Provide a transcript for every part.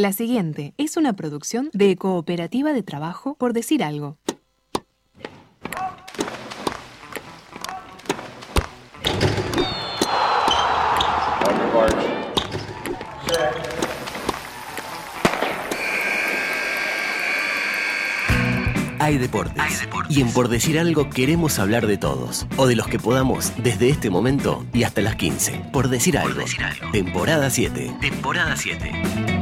La siguiente es una producción de Cooperativa de Trabajo por decir algo. Hay deportes. Y en Por Decir Algo queremos hablar de todos. O de los que podamos desde este momento y hasta las 15. Por Decir Algo. Temporada 7. Temporada 7.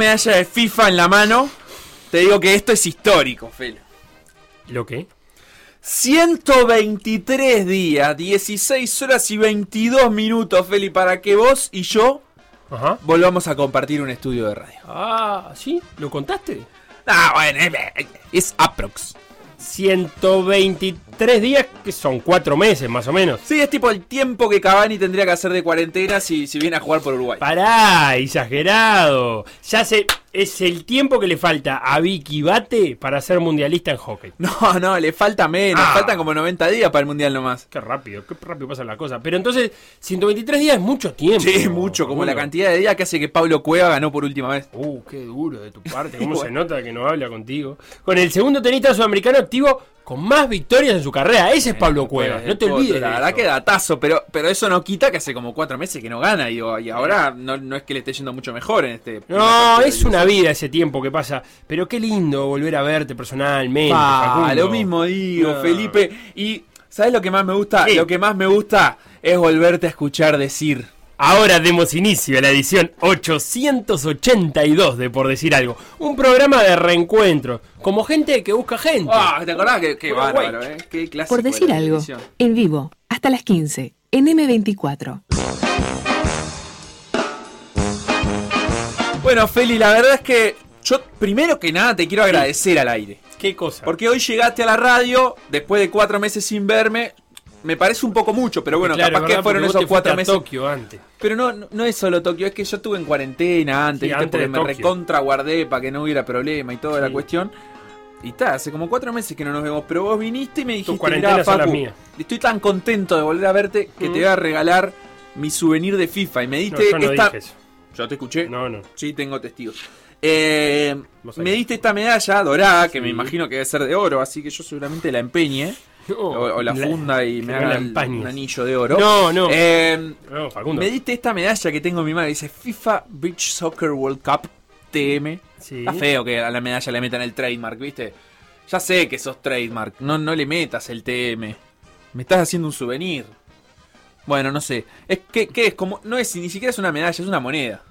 Medalla de FIFA en la mano, te digo que esto es histórico, Fel. ¿Lo qué? 123 días, 16 horas y 22 minutos, Feli, para que vos y yo volvamos a compartir un estudio de radio. Ah, ¿sí? ¿Lo contaste? Ah, bueno, es aprox. 123 días, que son 4 meses más o menos. Sí, es tipo el tiempo que Cavani tendría que hacer de cuarentena si, si viene a jugar por Uruguay. Pará, exagerado. Ya se, es el tiempo que le falta a Vicky Bate para ser mundialista en hockey. No, no, le falta menos. Ah. Faltan como 90 días para el mundial nomás. Qué rápido, qué rápido pasa la cosa. Pero entonces, 123 días es mucho tiempo. Sí, mucho, como la cantidad de días que hace que Pablo Cueva ganó por última vez. Uh, qué duro de tu parte. ¿Cómo se nota que no habla contigo? Con el segundo tenista sudamericano activo con más victorias en su carrera. Ese es Pablo Cuevas, no te olvides. La verdad que datazo, pero, pero eso no quita que hace como cuatro meses que no gana. Y, y ahora no, es que le esté yendo mucho mejor en este. No, es una vida ese tiempo que pasa. Pero qué lindo volver a verte personalmente. Ah, lo mismo digo, Felipe. Y, ¿sabes lo que más me gusta? Lo que más me gusta es volverte a escuchar decir. Ahora demos inicio a la edición 882 de Por Decir Algo. Un programa de reencuentro, como gente que busca gente. Ah, ¿te acordás? Qué, bárbaro, ¿eh? Qué clásico Por Decir Algo, en vivo, hasta las 15, en M24. Bueno, Feli, la verdad es que yo primero que nada te quiero agradecer al aire. ¿Qué cosa? Porque hoy llegaste a la radio, después de cuatro meses sin verme, me parece un poco mucho, pero bueno, capaz que fueron esos cuatro meses. Tokio antes. Pero no, no es solo Tokio, es que yo estuve en cuarentena antes, porque me recontra guardé para que no hubiera problema y toda la cuestión. Y está, hace como cuatro meses que no nos vemos, pero vos viniste y me dijiste, mirá, Facu, estoy tan contento de volver a verte que te voy a regalar mi souvenir de FIFA. Y me diste esta... ¿Yo te escuché? No, no. Sí, tengo testigos. Eh, me diste esta medalla dorada, que me imagino que debe ser de oro, así que yo seguramente la empeñe o, la funda y me haga un anillo de oro. No, no. Eh, me diste esta medalla que tengo en mi mano. Dice FIFA Beach Soccer World Cup TM. Está feo que a la medalla le metan el trademark, ¿viste? Ya sé que sos trademark. No, no le metas el TM. Me estás haciendo un souvenir. Bueno, no sé. Es que, es como. No es ni siquiera es una medalla, es una moneda.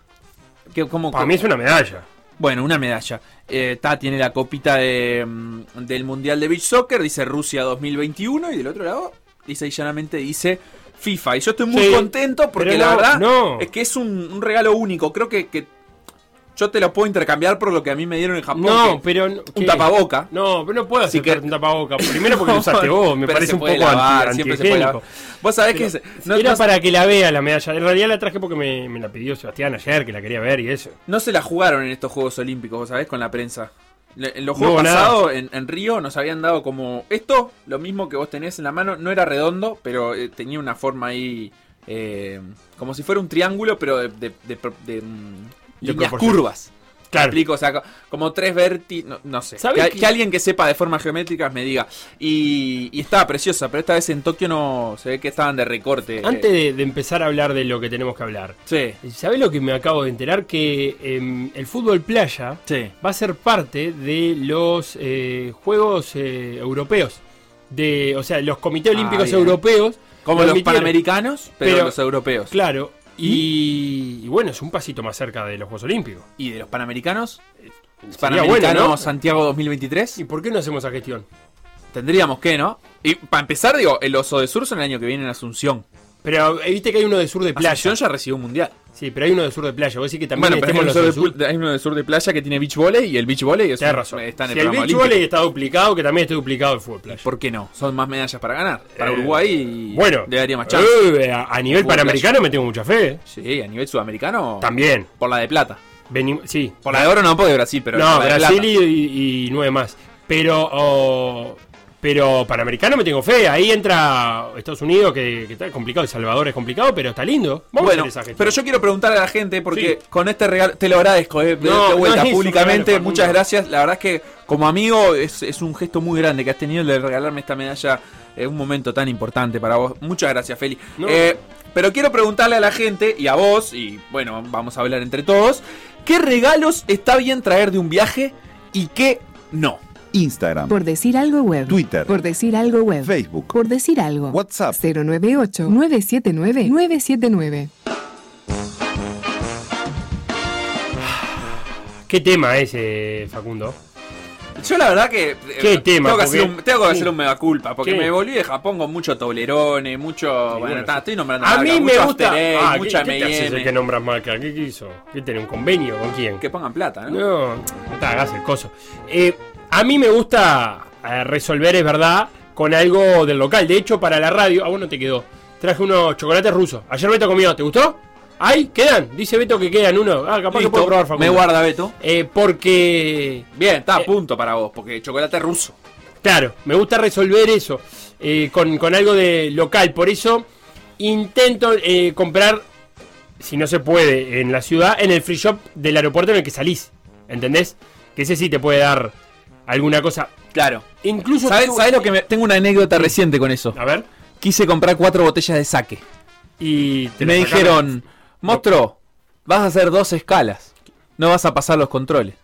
Que, como, Para mí es una medalla. Bueno, una medalla. Eh, tiene la copita de, mm, del Mundial de Beach Soccer, dice Rusia 2021, y del otro lado dice llanamente dice FIFA. Y yo estoy muy contento porque la verdad es que es un, regalo único. Creo que, que yo te lo puedo intercambiar por lo que a mí me dieron en Japón. No, pero. Un tapaboca. No, pero no puedo hacer que... un tapaboca. Primero porque lo usaste vos, me parece un poco lavar, siempre se puede lavar. Vos sabés que. No, era para que la vea la medalla. En realidad la traje porque me, me, la pidió Sebastián ayer, que la quería ver y eso. No se la jugaron en estos Juegos Olímpicos, vos sabés, con la prensa. En los juegos pasados, en, en, Río, nos habían dado como. Esto, lo mismo que vos tenés en la mano, no era redondo, pero eh, tenía una forma ahí. Eh, como si fuera un triángulo, pero de, de, de, de mm, líneas curvas. Claro. explico, o sea, como tres verti... No, sé. Que, alguien que sepa de formas geométricas me diga. Y, y, estaba preciosa, pero esta vez en Tokio no se ve que estaban de recorte. Antes de, empezar a hablar de lo que tenemos que hablar. Sí. ¿Sabes lo que me acabo de enterar? Que em, el fútbol playa va a ser parte de los eh, Juegos eh, Europeos. De, o sea, los comités olímpicos europeos. Como los panamericanos, pero, los europeos. Claro, Y, bueno, es un pasito más cerca de los Juegos Olímpicos. ¿Y de los Panamericanos? ¿Panamericanos Santiago 2023? ¿Y por qué no hacemos esa gestión? Tendríamos que, ¿no? Y para empezar, digo, el Oso de Sur son el año que viene en Asunción. Pero eh, viste que hay uno de sur de playa. Asunción ya recibió un mundial. Sí, pero hay uno de sur de playa. Vos decís que también bueno, pero hay, uno de, hay uno de sur de playa que tiene beach volley y el beach volley es razón. está en el, si el beach volley está duplicado, que también esté duplicado el fútbol playa. ¿Por qué no? Son más medallas para ganar. Para eh, Uruguay bueno, le daría más chance. Eh, a, nivel panamericano me tengo mucha fe. Sí, a nivel sudamericano también. Por la de plata. sí. Por la de oro no puede Brasil, pero No, Brasil y, y, nueve más. Pero oh, pero Panamericano me tengo fe. Ahí entra Estados Unidos, que, está complicado. El Salvador es complicado, pero está lindo. Vamos bueno, a pero yo quiero preguntarle a la gente, porque con este regalo, te lo agradezco, eh, de, vuelta públicamente. muchas gracias. La verdad es que como amigo es, un gesto muy grande que has tenido el de regalarme esta medalla en un momento tan importante para vos. Muchas gracias, Feli. Eh, pero quiero preguntarle a la gente y a vos, y bueno, vamos a hablar entre todos, ¿qué regalos está bien traer de un viaje y qué no? Instagram. Por decir algo web. Twitter. Por decir algo web. Facebook. Por decir algo. WhatsApp. 098-979-979. ¿Qué tema ese, Facundo? Yo la verdad que ¿Qué eh, tema? tengo que, hacer un, tengo que hacer un mega culpa, porque me volví de Japón con mucho Toblerone, mucho... bueno, estoy nombrando A mí me gusta... ah, mucha ¿qué, ¿qué te que nombras marca? ¿Qué quiso? ¿Qué tiene un convenio con quién? Que pongan plata, ¿no? No, no te hagas el coso. Eh, a mí me gusta eh, resolver, es verdad, con algo del local. De hecho, para la radio, ah, bueno, te quedó. Traje unos chocolates rusos. Ayer Beto comió, ¿te gustó? ¡Ay! ¿Quedan? Dice Beto que quedan uno. Ah, capaz que puedo probar, Facundo. Me guarda, Beto. Eh, porque. Bien, está a eh, punto para vos, porque chocolate ruso. Claro, me gusta resolver eso con, con, algo de local. Por eso intento comprar, si no se puede, en la ciudad, en el free shop del aeropuerto en el que salís. ¿Entendés? Que ese sí te puede dar alguna cosa. Claro. Incluso. ¿Sabes, lo que me, tengo una anécdota reciente con eso? A ver. Quise comprar cuatro botellas de saque. Y me dijeron, monstruo, vas a hacer dos escalas. No vas a pasar los controles.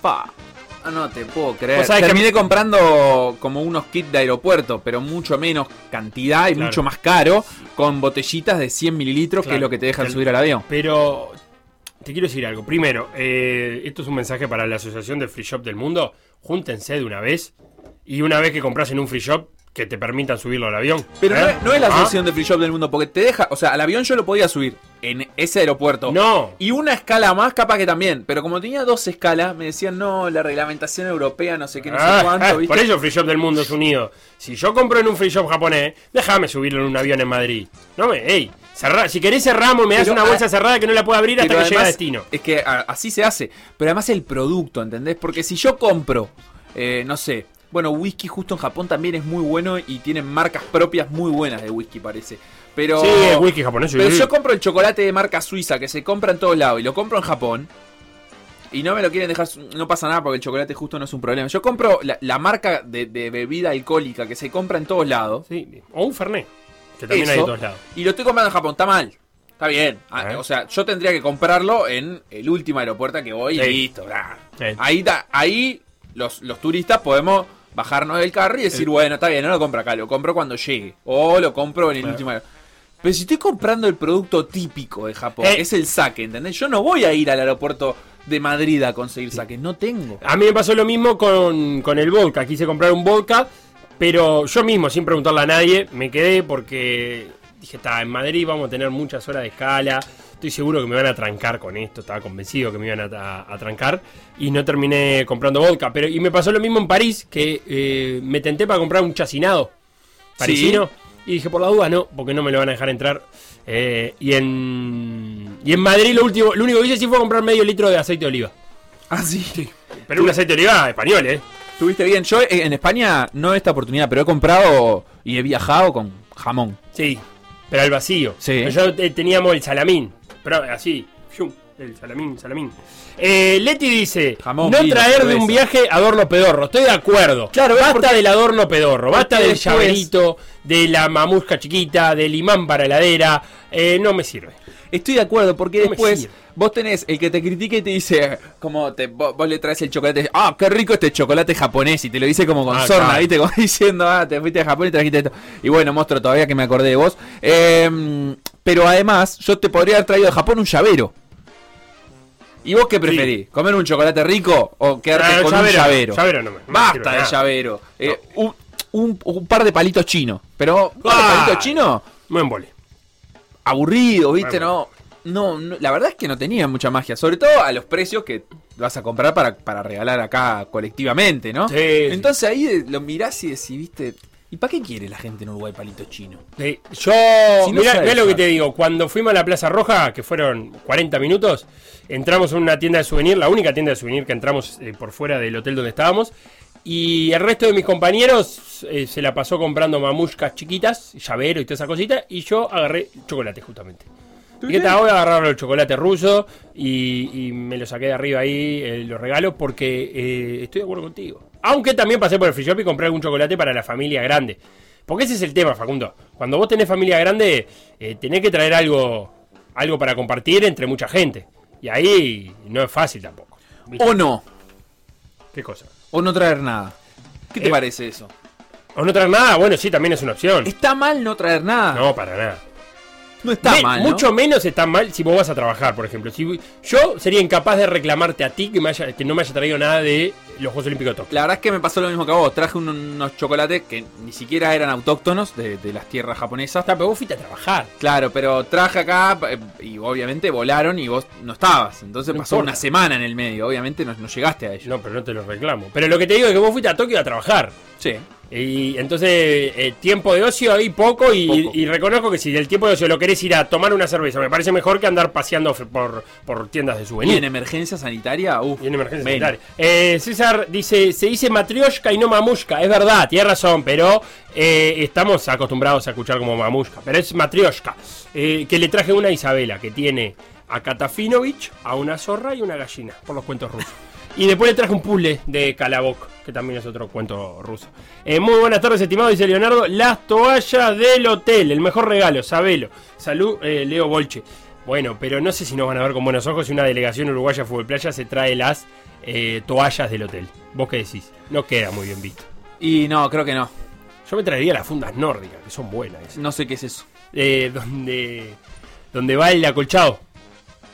Pa. Ah, no te puedo creer. Terminé comprando como unos kits de aeropuerto, pero mucho menos cantidad y mucho más caro, con botellitas de 100 mililitros, que es lo que te dejan subir al avión. Pero te quiero decir algo. Primero, eh, esto es un mensaje para la Asociación del Free Shop del Mundo. Júntense de una vez y una vez que compras en un free shop, que te permitan subirlo al avión. Pero no, es, la ¿Ah? Asociación del Free Shop del Mundo, porque te deja, o sea, al avión yo lo podía subir en ese aeropuerto. No. Y una escala más, capaz que también. Pero como tenía dos escalas, me decían, no, la reglamentación europea, no sé qué, no sé ah, cuánto. Ah, por eso Free Shop del Mundo es unido. Si yo compro en un free shop japonés, déjame subirlo en un avión en Madrid. No me, ey, si querés cerramos, me das una bolsa cerrada que no la puedo abrir hasta que llegue a destino. Es que así se hace. Pero además el producto, ¿entendés? Porque si yo compro, eh, no sé, bueno, whisky justo en Japón también es muy bueno y tienen marcas propias muy buenas de whisky, parece. Pero, sí, whisky japonés. Pero yo compro el chocolate de marca suiza que se compra en todos lados y lo compro en Japón. Y no me lo quieren dejar, no pasa nada porque el chocolate justo no es un problema. Yo compro la, marca de, de, bebida alcohólica que se compra en todos lados. Sí, o un Fernet. Que también hay todos lados. Y lo estoy comprando en Japón, está mal. Está bien. Ah, o sea, yo tendría que comprarlo en el último aeropuerto que voy y listo. Ahí, ahí los, los turistas podemos bajarnos del carro y decir, bueno, está bien, no lo compro acá, lo compro cuando llegue. O lo compro en el último aeropuerto. Pero si estoy comprando el producto típico de Japón, eh. es el sake, ¿entendés? Yo no voy a ir al aeropuerto de Madrid a conseguir sake, no tengo. A mí me pasó lo mismo con, con el vodka. Quise comprar un vodka pero yo mismo, sin preguntarle a nadie, me quedé porque dije, está, en Madrid vamos a tener muchas horas de escala. Estoy seguro que me van a trancar con esto, estaba convencido que me iban a, trancar. Y no terminé comprando vodka. Pero, y me pasó lo mismo en París, que eh, me tenté para comprar un chacinado parisino. Y dije, por la duda no, porque no me lo van a dejar entrar. Eh, y, en, y en Madrid lo último, lo único que hice sí fue comprar medio litro de aceite de oliva. Ah, sí. Pero un aceite de oliva español, ¿eh? Estuviste bien. Yo eh, en España no esta oportunidad, pero he comprado y he viajado con jamón. Sí, pero al vacío. Sí. Yo eh, teníamos el salamín, pero así, el salamín, salamín. Eh, Leti dice, no traer de un viaje adorno pedorro. Estoy de acuerdo. Claro, basta del adorno pedorro, basta del llaverito, de la mamusca chiquita, del imán para heladera. no me sirve. Estoy de acuerdo, porque después vos tenés el que te critica y te dice, como te, vos, le traes el chocolate, ah, qué rico este chocolate japonés, y te lo dice como con ah, sorna, ¿viste? Como diciendo, ah, te fuiste a Japón y trajiste esto. Y bueno, monstruo, todavía que me acordé de vos. Em, pero además yo te podría haber traído de Japón un llavero. ¿Y vos qué preferís? ¿Comer un chocolate rico o quedarte Ah, con llavero, un llavero? llavero no me- no Basta de nada. llavero. Eh, un, un- un par de palitos chinos. Pero, ¿un par de Ah. palitos chinos? No embole. Aburrido, ¿viste? Bueno. No, no, no, la verdad es que no tenía mucha magia. Sobre todo a los precios que vas a comprar para, para regalar acá colectivamente, ¿no? Sí, sí. Entonces ahí lo mirás y decís, ¿viste? ¿Y para qué quiere la gente en Uruguay palitos chinos? Sí, Yo, Si no mirá, mirá lo que te digo, cuando fuimos a la Plaza Roja, que fueron 40 minutos, entramos en una tienda de souvenir, la única tienda de souvenir que entramos eh, por fuera del hotel donde estábamos, y el resto de mis compañeros eh, se la pasó comprando mamushkas chiquitas, llavero y toda esa cosita, y yo agarré chocolate justamente. Dije, "Ta, voy a agarrar el chocolate ruso y, y me lo saqué de arriba ahí, eh, lo regalo, porque estoy de acuerdo contigo. Aunque también pasé por el free shop y compré algún chocolate para la familia grande. Porque ese es el tema, Facundo. Cuando vos tenés familia grande, tenés que traer algo, algo para compartir entre mucha gente. Y ahí no es fácil tampoco. ¿viste? O no, ¿Qué cosa? o no traer nada. ¿Qué te Eh, parece eso? O no traer nada, bueno, sí, también es una opción. ¿Está mal no traer nada? No, para nada. No está Me- mal. ¿no? Mucho menos está mal si vos vas a trabajar, por ejemplo. Si yo sería incapaz de reclamarte a ti que, me haya- que no me haya traído nada de los Juegos Olímpicos de Tokio. La verdad es que me pasó lo mismo que a vos. Traje un- unos chocolates que ni siquiera eran autóctonos de, de las tierras japonesas. Está, pero vos fuiste a trabajar. Claro, pero traje acá eh, y obviamente volaron y vos no estabas. Entonces No pasó importa. una semana en el medio. Obviamente no, no llegaste a ello. No, pero no te lo reclamo. Pero lo que te digo es que vos fuiste a Tokio a trabajar. Sí. Y entonces, eh, tiempo de ocio hay poco y, Poco. y reconozco que si del tiempo de ocio lo querés ir a tomar una cerveza, me parece mejor que andar paseando por, por tiendas de Y souvenirs. en emergencia sanitaria, uff. Y en emergencia Ven. sanitaria. Eh, César dice, se dice matrioshka y no mamushka. Es verdad, tiene razón, pero eh, estamos acostumbrados a escuchar como mamushka. Pero es matrioshka. Que le traje una a Isabela, que tiene a Katafinovich, a una zorra y una gallina, por los cuentos rusos. Y después le traje un puzzle de Kalabok, que también es otro cuento ruso. Eh, muy buenas tardes, estimado, dice Leonardo. Las toallas del hotel, el mejor regalo, sabelo. Salud, eh, Leo Bolche. Bueno, pero no sé si nos van a ver con buenos ojos si una delegación uruguaya fútbol playa se trae las eh, toallas del hotel. ¿Vos qué decís? No queda muy bien visto. Y no, creo que no. Yo me traería las fundas nórdicas, que son buenas. esas. No sé qué es eso. Eh, donde, donde va el acolchado.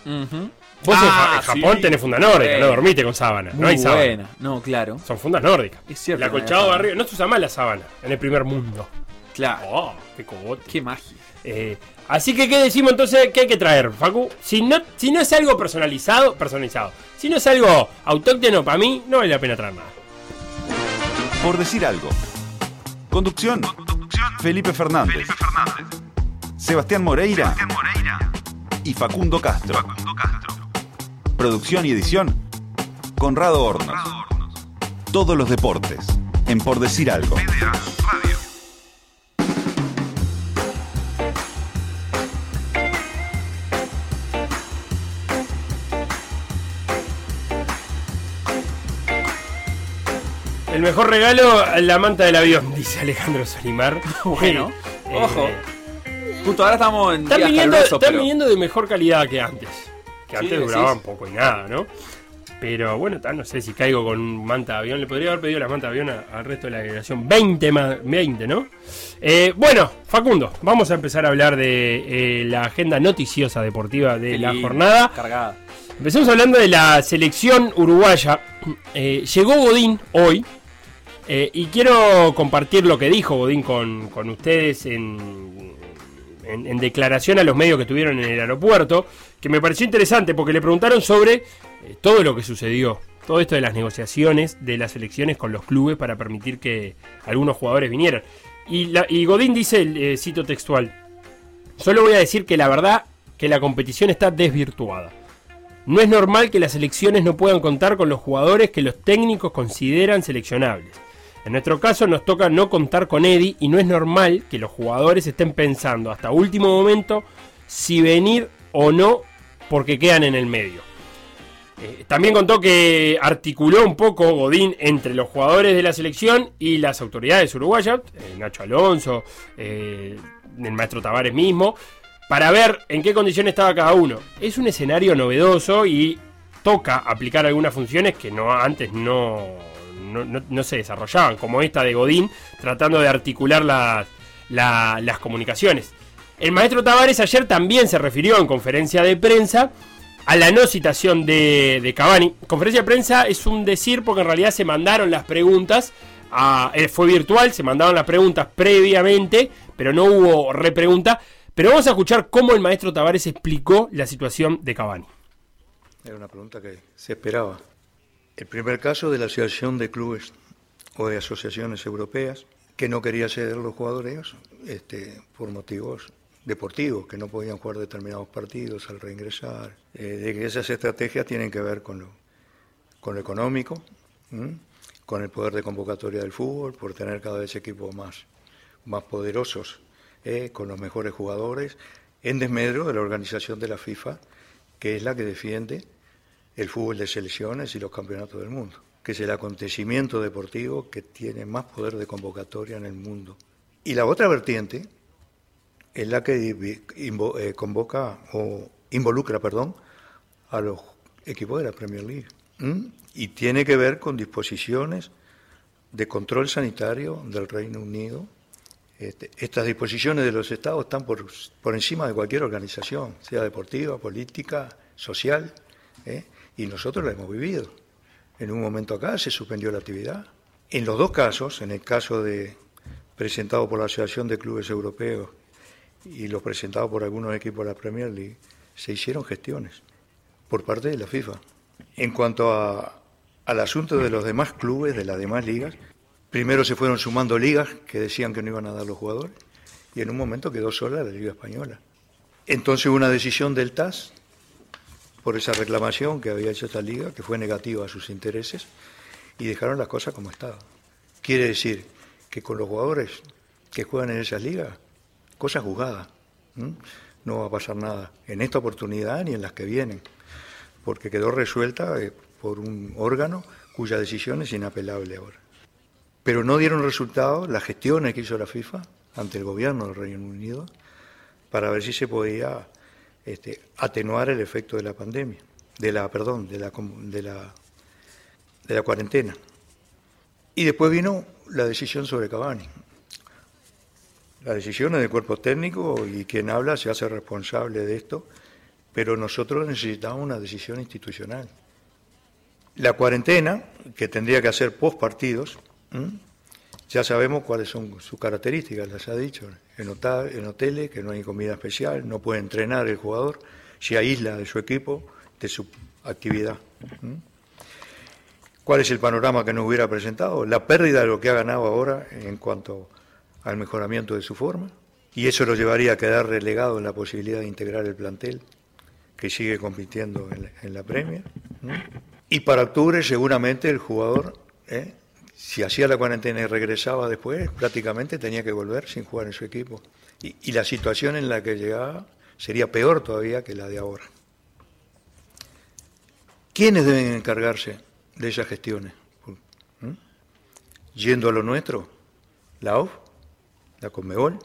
Ujú. Vos en Ah, Ja- en, Japón sí. tenés funda nórdica, no dormiste con sábana. no hay sábana. buena. No, claro. Son fundas nórdicas. Es cierto El acolchado de arriba. No se usa más la sábana en el primer mundo. Claro. Oh, qué cogote. Qué magia. Eh, así que, ¿qué decimos entonces? ¿Qué hay que traer, Facu? Si no, si no es algo personalizado, personalizado. Si no es algo autóctono para mí, no vale la pena traer nada. Por decir algo. Conducción. Felipe Fernández. Sebastián Moreira. Y Facundo Castro. Producción y edición. Conrado Hornos. Todos los deportes. En Por decir algo. El mejor regalo, la manta del avión, dice Alejandro Solimar. Bueno, Eh, ojo. Justo ahora estamos en Están días viniendo, calurosos, están pero- viniendo de mejor calidad que antes. Que Sí, antes decís. duraban poco y nada, ¿no? Pero bueno, no sé si caigo con manta de avión. Le podría haber pedido la manta de avión a- al resto de la delegación. 20 más, 20, ¿no? Eh, bueno, Facundo, vamos a empezar a hablar de eh, la agenda noticiosa deportiva de la jornada. Cargada. Empecemos hablando de la selección uruguaya. Eh, llegó Godín hoy. y quiero compartir lo que dijo Godín con, con ustedes en, en- declaración a los medios que estuvieron en el aeropuerto. Que me pareció interesante porque le preguntaron sobre eh, todo lo que sucedió. Todo esto de las negociaciones de las elecciones con los clubes para permitir que algunos jugadores vinieran. Y, la- y Godín dice, eh, cito textual, solo voy a decir que la verdad que la competición está desvirtuada. No es normal que las selecciones no puedan contar con los jugadores que los técnicos consideran seleccionables. En nuestro caso nos toca no contar con Eddie y no es normal que los jugadores estén pensando hasta último momento si venir o no porque quedan en el medio. Eh, también contó que articuló un poco Godín entre los jugadores de la selección y las autoridades uruguayas, eh, Nacho Alonso, eh, el maestro Tavares mismo, para ver en qué condiciones estaba cada uno. Es un escenario novedoso y toca aplicar algunas funciones que no antes no, no, no- se desarrollaban, como esta de Godín, tratando de articular las, la- las comunicaciones. El maestro Tavares ayer también se refirió en conferencia de prensa a la no citación de, de Cavani. Conferencia de prensa es un decir porque en realidad se mandaron las preguntas. Eh, fue virtual, se mandaron las preguntas previamente, pero no hubo repregunta. Pero vamos a escuchar cómo el maestro Tavares explicó la situación de Cavani. Era una pregunta que se esperaba. El primer caso de la Asociación de Clubes o de Asociaciones Europeas que no quería ceder los jugadores este, por motivos deportivos, que no podían jugar determinados partidos al reingresar, eh, que esas estrategias tienen que ver con lo, con lo económico, con el poder de convocatoria del fútbol, por tener cada vez equipos más, más poderosos, eh, con los mejores jugadores, en desmedro de la organización de la FIFA, que es la que defiende el fútbol de selecciones y los campeonatos del mundo, que es el acontecimiento deportivo que tiene más poder de convocatoria en el mundo. Y la otra vertiente es la que eh, convoca o involucra, perdón, a los equipos de la Premier League y tiene que ver con disposiciones de control sanitario del Reino Unido. Este, estas disposiciones de los estados están por, por, encima de cualquier organización, sea deportiva, política, social, ¿eh? Y nosotros la hemos vivido. En un momento acá se suspendió la actividad. En los dos casos, en el caso de presentado por la Asociación de Clubes Europeos y los presentados por algunos equipos de la Premier League, se hicieron gestiones por parte de la FIFA. En cuanto a, al asunto de los demás clubes, de las demás ligas. Primero se fueron sumando ligas que decían que no iban a dar los jugadores y en un momento quedó sola la Liga Española. Entonces hubo una decisión del TAS por esa reclamación que había hecho esta liga, que fue negativa a sus intereses, y dejaron las cosas como estaban. Quiere decir que con los jugadores que juegan en esas ligas, cosa juzgada, no va a pasar nada en esta oportunidad ni en las que vienen, porque quedó resuelta eh, por un órgano cuya decisión es inapelable ahora. Pero no dieron resultado las gestiones que hizo la FIFA ante el gobierno del Reino Unido para ver si se podía este, atenuar el efecto de la pandemia, de la, perdón, de la, de la, de la cuarentena. Y después vino la decisión sobre Cavani. La decisión es del cuerpo técnico y quien habla se hace responsable de esto, pero nosotros necesitamos una decisión institucional. La cuarentena, que tendría que hacer post partidos, ya sabemos cuáles son sus características, las ha dicho. En, en hoteles, que no hay comida especial, no puede entrenar el jugador, se aísla de su equipo, de su actividad. ¿Cuál es el panorama que nos hubiera presentado? La pérdida de lo que ha ganado ahora en cuanto al mejoramiento de su forma, y eso lo llevaría a quedar relegado en la posibilidad de integrar el plantel que sigue compitiendo en la, en. Y para octubre seguramente el jugador, ¿eh? Si hacía la cuarentena y regresaba después, prácticamente tenía que volver sin jugar en su equipo. Y, la situación en la que llegaba sería peor todavía que la de ahora. ¿Quiénes deben encargarse de esas gestiones? ¿Mm? Yendo a lo nuestro, la OF, la CONMEBOL,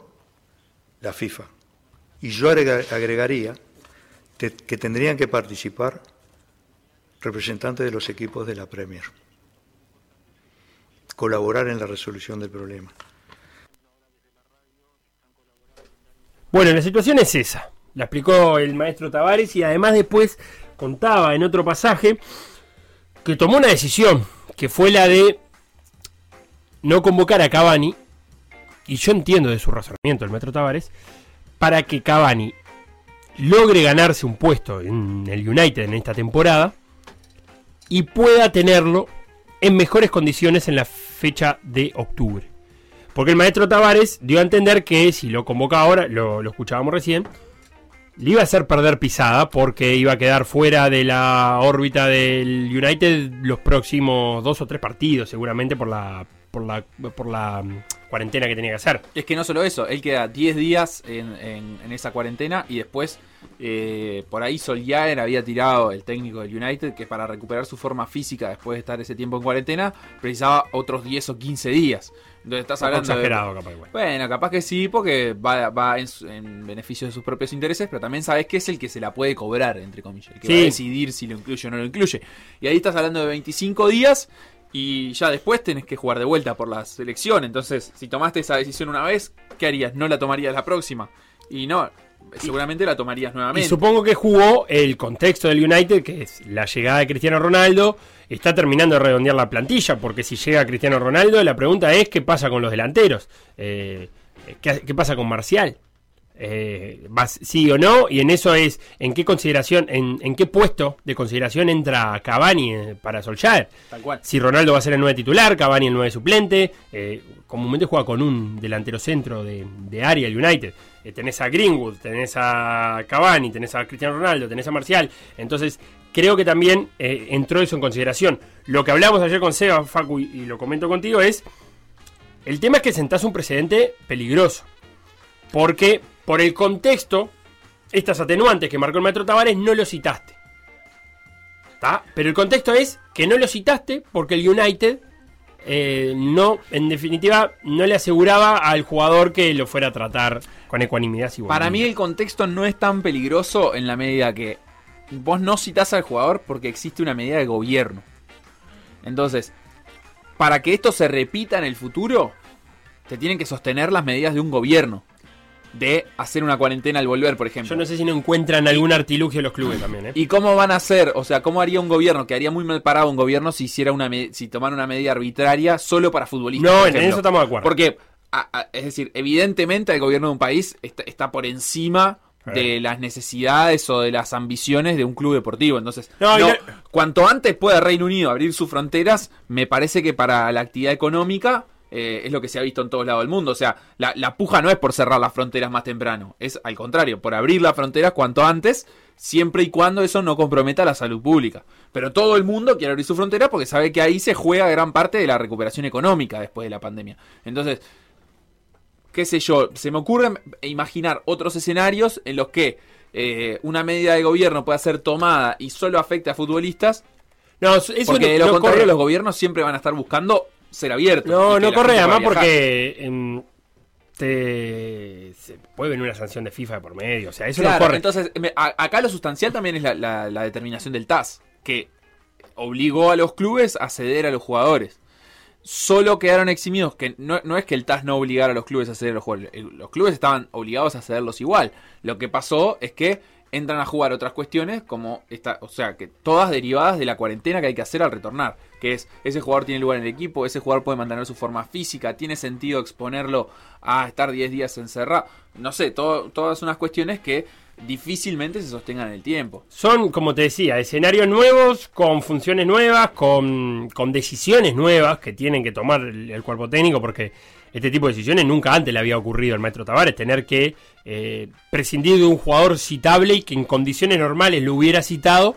la FIFA. Y yo agregaría que tendrían que participar representantes de los equipos de la Premier. Colaborar en la resolución del problema. Bueno, la situación es esa. La explicó el maestro Tavares y además después contaba en otro pasaje que tomó una decisión, que fue la de no convocar a Cavani, y yo entiendo de su razonamiento el maestro Tavares, para que Cavani logre ganarse un puesto en el United en esta temporada y pueda tenerlo en mejores condiciones en la fecha de octubre. Porque el maestro Tavares dio a entender que si lo convoca ahora, lo, escuchábamos recién, le iba a hacer perder pisada porque iba a quedar fuera de la órbita del United los próximos dos o tres partidos, seguramente por la, por la, por la mm, cuarentena que tenía que hacer. Es que no solo eso, él queda 10 días en, en esa cuarentena y después eh, por ahí Soljaer había tirado el técnico del United que para recuperar su forma física después de estar ese tiempo en cuarentena precisaba otros 10 o 15 días. Entonces estás hablando exagerado, capaz Bueno, capaz que sí, porque va, en, beneficio de sus propios intereses, pero también sabes que es el que se la puede cobrar, entre comillas, el que va a decidir si lo incluye o no lo incluye. Y ahí estás hablando de 25 días y ya después tenés que jugar de vuelta por la selección. Entonces, si tomaste esa decisión una vez, ¿qué harías? ¿No la tomarías la próxima? Y no, seguramente la tomarías nuevamente. Y supongo que jugó el contexto del United, que es la llegada de Cristiano Ronaldo. Está terminando de redondear la plantilla, porque si llega Cristiano Ronaldo, la pregunta es: ¿qué pasa con los delanteros? Eh, ¿qué, pasa con Marcial? Eh, sí o no, y en eso es en qué consideración, en, qué puesto de consideración entra Cavani eh, para Solskjaer. Tal cual. Si Ronaldo va a ser el 9 titular, Cavani el 9 suplente, eh, comúnmente juega con un delantero centro de, de área el United. Eh, tenés a Greenwood, tenés a Cavani, tenés a Cristiano Ronaldo, tenés a Marcial. Entonces, creo que también entró eso en consideración. Lo que hablamos ayer con Seba, Facu, y, lo comento contigo, es. El tema es que sentás un precedente peligroso. Porque por el contexto, estas atenuantes que marcó el maestro Tavares no lo citaste. ¿Está? Pero el contexto es que no lo citaste porque el United eh, no, en definitiva, no le aseguraba al jugador que lo fuera a tratar con ecuanimidad. Para mí el contexto no es tan peligroso en la medida que vos no citás al jugador porque existe una medida de gobierno. Entonces, para que esto se repita en el futuro, te tienen que sostener las medidas de un gobierno de hacer una cuarentena al volver, por ejemplo. Yo no sé si no encuentran algún artilugio los clubes también. ¿eh? ¿Y cómo van a hacer? O sea, ¿cómo haría un gobierno? Que haría muy mal parado un gobierno si hiciera una si tomara una medida arbitraria solo para futbolistas. No, en eso estamos de acuerdo. Porque, es decir, evidentemente el gobierno de un país está, por encima de las necesidades o de las ambiciones de un club deportivo. Entonces, cuanto antes pueda Reino Unido abrir sus fronteras, me parece que para la actividad económica eh, es lo que se ha visto en todos lados del mundo. O sea, la, puja no es por cerrar las fronteras más temprano, es al contrario, por abrir las fronteras cuanto antes, siempre y cuando eso no comprometa la salud pública. Pero todo el mundo quiere abrir su frontera porque sabe que ahí se juega gran parte de la recuperación económica después de la pandemia. Entonces, qué sé yo, se me ocurre imaginar otros escenarios en los que eh, una medida de gobierno pueda ser tomada y solo afecte a futbolistas. No, eso porque de lo contrario los gobiernos siempre van a estar buscando ser abierto. No, no corre además porque em, te, se puede venir una sanción de FIFA por medio. O sea, eso no corre. Entonces, acá lo sustancial también es la, determinación del TAS, que obligó a los clubes a ceder a los jugadores. Solo quedaron eximidos, que no, no es que el TAS no obligara a los clubes a ceder a los jugadores, los clubes estaban obligados a cederlos igual. Lo que pasó es que entran a jugar otras cuestiones como esta, o sea, que todas derivadas de la cuarentena que hay que hacer al retornar, que es ese jugador tiene lugar en el equipo, ese jugador puede mantener su forma física, tiene sentido exponerlo a estar 10 días encerrado, no sé, todas unas cuestiones que difícilmente se sostengan en el tiempo. Son, como te decía, escenarios nuevos, con funciones nuevas, con, con decisiones nuevas que tienen que tomar el cuerpo técnico, porque este tipo de decisiones nunca antes le había ocurrido al maestro Tavares, tener que eh, prescindir de un jugador citable y que en condiciones normales lo hubiera citado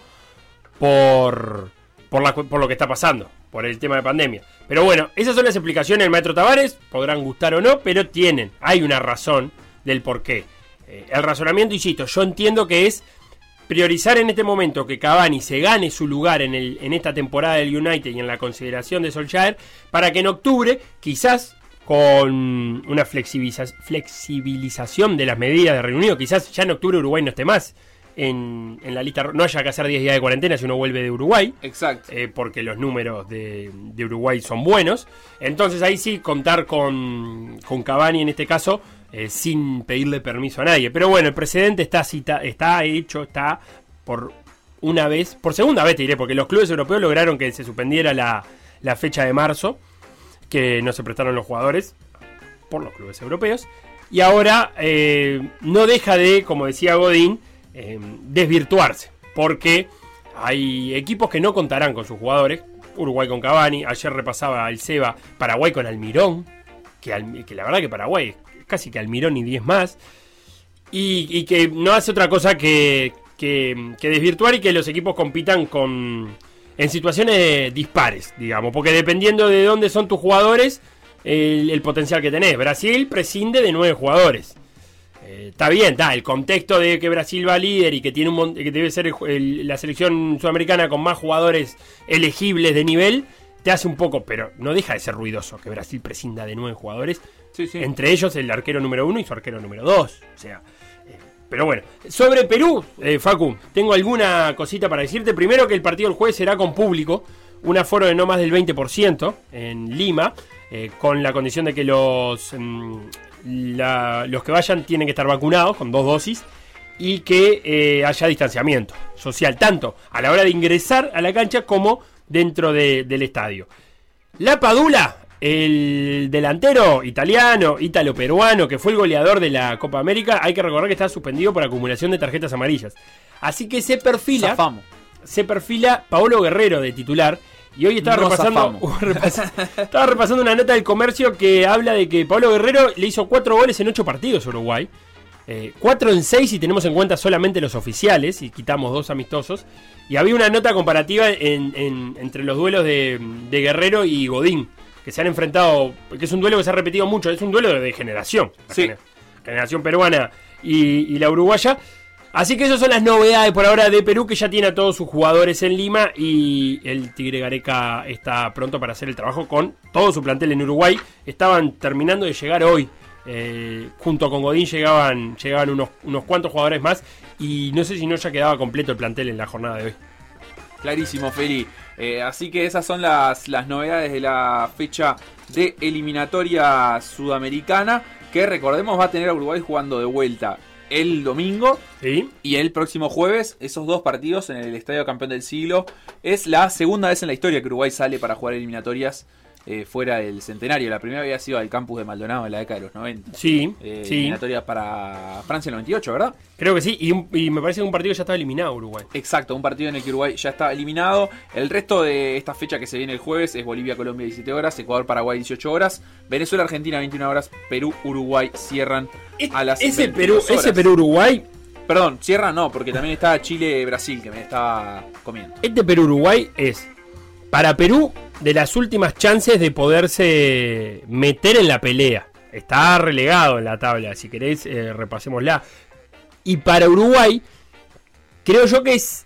por, por, lo que está pasando, por el tema de pandemia. Pero bueno, esas son las explicaciones del maestro Tavares, podrán gustar o no, pero tienen, hay una razón del por qué. Eh, el razonamiento, insisto, yo entiendo que es priorizar en este momento que Cavani se gane su lugar en, en esta temporada del United y en la consideración de Solskjaer, para que en octubre quizás con una flexibilización de las medidas de Reino Unido. Quizás ya en octubre Uruguay no esté más en, la lista, no haya que hacer 10 días de cuarentena si uno vuelve de Uruguay. Exacto. Eh, porque los números de, Uruguay son buenos. Entonces ahí sí contar con, con Cavani en este caso. Eh, sin pedirle permiso a nadie. Pero bueno, el precedente está, cita, está hecho, está por una vez, por segunda vez te diré, porque los clubes europeos lograron que se suspendiera la, la fecha de marzo que no se prestaron los jugadores por los clubes europeos. Y ahora eh, no deja de, como decía Godín, eh, desvirtuarse. Porque hay equipos que no contarán con sus jugadores. Uruguay con Cavani, ayer repasaba el Seba, Paraguay con Almirón, que, la verdad que Paraguay es casi que Almirón y 10 más. Y, que no hace otra cosa que, que desvirtuar y que los equipos compitan con, en situaciones dispares, digamos, porque dependiendo de dónde son tus jugadores, el, potencial que tenés. Brasil prescinde de nueve jugadores. Eh, está bien, está, el contexto de que Brasil va líder y que tiene un que debe ser la selección sudamericana con más jugadores elegibles de nivel, te hace un poco, pero no deja de ser ruidoso que Brasil prescinda de nueve jugadores. Entre ellos el arquero número uno y su arquero número dos. O sea, pero bueno, sobre Perú, eh, Facu, tengo alguna cosita para decirte. Primero que el partido del jueves será con público, un aforo de no más del 20% en Lima, eh, con la condición de que los, mm, los que vayan tienen que estar vacunados con dos dosis y que eh, haya distanciamiento social, tanto a la hora de ingresar a la cancha como dentro del estadio. La Padula, el delantero italiano, ítalo-peruano, que fue el goleador de la Copa América, hay que recordar que está suspendido por acumulación de tarjetas amarillas. Así que se perfila, se perfila Paolo Guerrero de titular. Y hoy estaba repasando, estaba repasando una nota del comercio que habla de que Paolo Guerrero le hizo cuatro goles en ocho partidos a Uruguay. 4 eh, en 6 si tenemos en cuenta solamente los oficiales y quitamos dos amistosos. Y había una nota comparativa entre los duelos de, Guerrero y Godín, que se han enfrentado, que es un duelo que se ha repetido mucho, es un duelo de generación. Sí. Generación peruana y, la uruguaya. Así que esas son las novedades por ahora de Perú, que ya tiene a todos sus jugadores en Lima y el Tigre Gareca está pronto para hacer el trabajo con todo su plantel en Uruguay. Estaban terminando de llegar hoy eh, junto con Godín llegaban, llegaban unos, unos cuantos jugadores más y no sé si no ya quedaba completo el plantel en la jornada de hoy. Clarísimo, Feli. Eh, así que esas son las, las novedades de la fecha de eliminatoria sudamericana. Que recordemos va a tener a Uruguay jugando de vuelta el domingo y el próximo jueves. Esos dos partidos en el Estadio Campeón del Siglo. Es la segunda vez en la historia que Uruguay sale para jugar eliminatorias eh, fuera del centenario. La primera había sido al campus de Maldonado en la década de los 90. Sí, eh, sí. para Francia 98, ¿verdad? Creo que sí, y, me parece que un partido ya estaba eliminado Uruguay. Exacto, un partido en el que Uruguay ya está eliminado. El resto de esta fecha que se viene el jueves es Bolivia-Colombia 17 horas, Ecuador-Paraguay 18 horas, Venezuela-Argentina 21 horas, Perú-Uruguay cierran a las ese Perú, Ese Perú-Uruguay Perdón, cierra no, porque también está Chile-Brasil, que me estaba comiendo. Este Perú-Uruguay es, para Perú, de las últimas chances de poderse meter en la pelea. Está relegado en la tabla, si queréis, eh, repasémosla. Y para Uruguay, creo yo que es.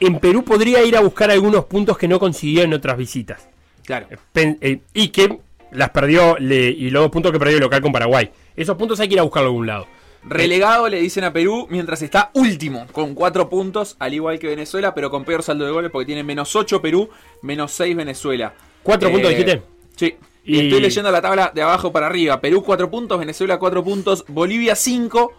En Perú podría ir a buscar algunos puntos que no consiguió en otras visitas. Claro. Eh, y que las perdió, y los dos puntos que perdió el local con Paraguay. Esos puntos hay que ir a buscarlo a algún lado. Relegado le dicen a Perú mientras está último, con 4 puntos, al igual que Venezuela, pero con peor saldo de goles porque tiene menos 8 Perú, menos 6 Venezuela. ¿4 puntos eh, dijiste? Sí. Y... Estoy leyendo la tabla de abajo para arriba. Perú 4 puntos, Venezuela 4 puntos, Bolivia 5,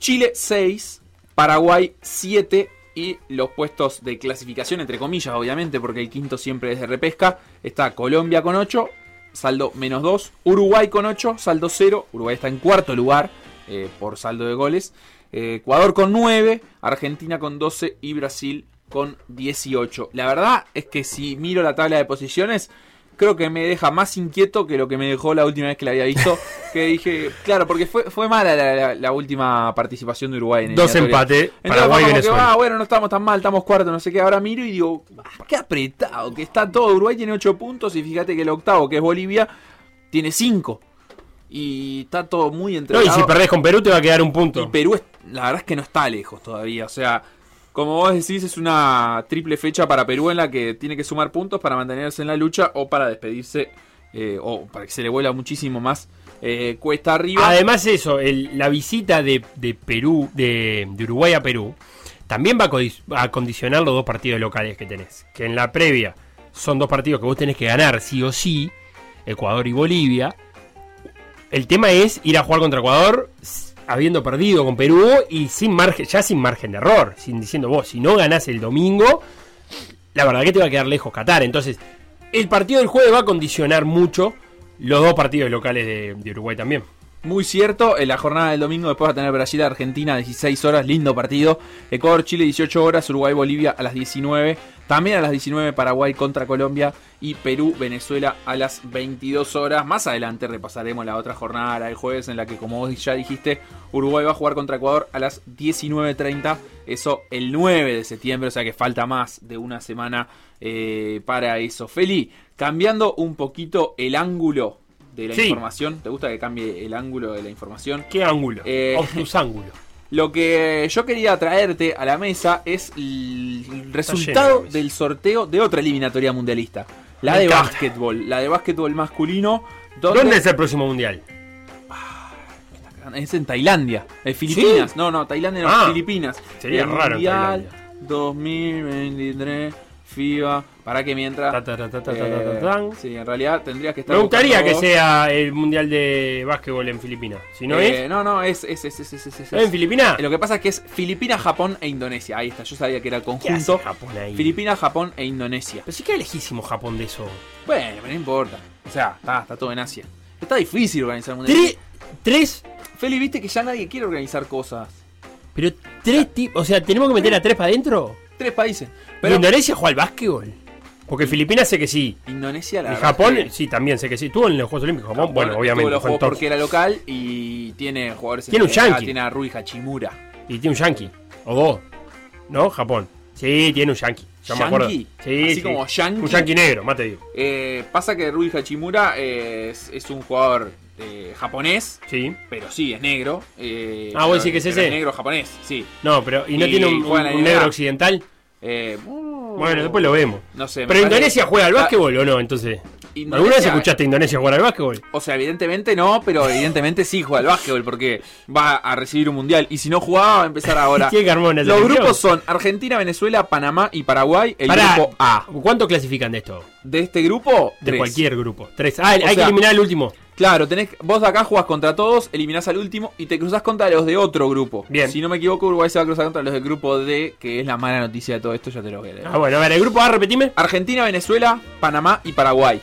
Chile 6, Paraguay 7 y los puestos de clasificación, entre comillas, obviamente, porque el quinto siempre es de repesca. Está Colombia con 8, saldo menos 2, Uruguay con 8, saldo 0, Uruguay está en cuarto lugar eh, por saldo de goles. Eh, Ecuador con 9, Argentina con 12 y Brasil con 18. La verdad es que si miro la tabla de posiciones, creo que me deja más inquieto que lo que me dejó la última vez que la había visto. que dije, claro, porque fue, fue mala la, última participación de Uruguay. En Dos empates, Paraguay y Venezuela. Ah, bueno, no estamos tan mal, estamos cuarto, no sé qué. Ahora miro y digo, ah, qué apretado que está todo. Uruguay tiene 8 puntos y fíjate que el octavo, que es Bolivia, tiene 5 y está todo muy entregado. No, y si perdés con Perú te va a quedar un punto. Y Perú, la verdad es que no está lejos todavía. O sea, como vos decís, es una triple fecha para Perú en la que tiene que sumar puntos para mantenerse en la lucha o para despedirse eh, o para que se le vuela muchísimo más eh, cuesta arriba. Además, eso, la visita de, Perú, de, Uruguay a Perú, también va a, a condicionar los dos partidos locales que tenés. Que en la previa son dos partidos que vos tenés que ganar sí o sí, Ecuador y Bolivia el tema es ir a jugar contra Ecuador habiendo perdido con Perú y sin margen, ya sin margen de error, sin diciendo vos, si no ganás el domingo, la verdad que te va a quedar lejos Qatar. Entonces, el partido del jueves va a condicionar mucho los dos partidos locales de Uruguay también. Muy cierto, en la jornada del domingo después va a tener Brasil-Argentina 16 horas, lindo partido. Ecuador-Chile 18 horas, Uruguay-Bolivia a las 19. También a las 19 Paraguay contra Colombia y Perú-Venezuela a las 22 horas. Más adelante repasaremos la otra jornada, la del jueves, en la que como vos ya dijiste, Uruguay va a jugar contra Ecuador a las 19.30. Eso el 9 de septiembre, o sea que falta más de una semana eh, para eso. Feli, cambiando un poquito el ángulo de la información. ¿Te gusta que cambie el ángulo de la información? ¿Qué ángulo? Eh, tus ángulos. Lo que yo quería traerte a la mesa es el resultado del sorteo de otra eliminatoria mundialista. La de básquetbol. La de básquetbol masculino. ¿Dónde es el próximo mundial? Es en Tailandia. En Filipinas. No, no, Tailandia no, ah, Filipinas. Sería raro. Mundial 2023. FIBA. Para que mientras. Ta, eh, sí, en realidad tendrías que estar. Me gustaría que sea el mundial de básquetbol en Filipinas. Si no Eh, es. No, no, es. es, es, es, es, es, es- ¿No es en Filipinas? Lo que pasa es que es Filipinas, Japón e Indonesia. Ahí está, yo sabía que era el ¿Qué hace conjunto. Japón ahí? Filipinas, Japón e Indonesia. Pero sí que lejísimo Japón de eso. Bueno, no importa. O sea, está, está todo en Asia. Está difícil organizar un mundial. Tres. Tres. Feli, viste que ya nadie quiere organizar cosas. Pero tres tipos. O sea, ¿tenemos que meter a tres para adentro? Tres países. ¿Pero Indonesia juega al básquetbol? Porque Filipinas sé que sí. Indonesia, la Y Japón, que- sí, también sé que sí. Estuvo en los Juegos Olímpicos. Japón, bueno, obviamente. tuvo los porque era local y tiene jugadores en Tiene un yankee. Tiene a Rui Hachimura. Y tiene un yankee. O dos. ¿No? Japón. Sí, tiene un yankee. Ya me acuerdo. ¿Yankee? Sí, Así sí. como yankee. Un yankee negro, más te digo. Eh, pasa que Rui Hachimura es, es un jugador eh, japonés, Sí. pero sí, es negro. eh, Ah, vos decís que es ese. negro japonés, sí. No, pero. ¿Y no Y tiene un, negro occidental? Eh, Bueno, después lo vemos. No sé. Pero Indonesia juega al básquetbol o no, entonces. Indonesia- ¿Alguna vez escuchaste a Indonesia jugar al básquetbol? O sea, evidentemente no, pero evidentemente sí juega al básquetbol porque va a recibir un mundial. Y si no jugaba, va a empezar ahora. Los grupos son Argentina, Venezuela, Panamá y Paraguay. El Pará, grupo A. ¿Cuánto clasifican de esto? De este grupo, De tres. cualquier grupo. Tres. Ah, hay O que eliminar el último. Claro, tenés, vos de acá jugás contra todos, eliminás al último y te cruzás contra los de otro grupo. Bien. Si no me equivoco, Uruguay se va a cruzar contra los del grupo D, que es la mala noticia de todo esto, ya te lo voy a leer. Ah, bueno, a ver, el grupo A, repetime. Argentina, Venezuela, Panamá y Paraguay.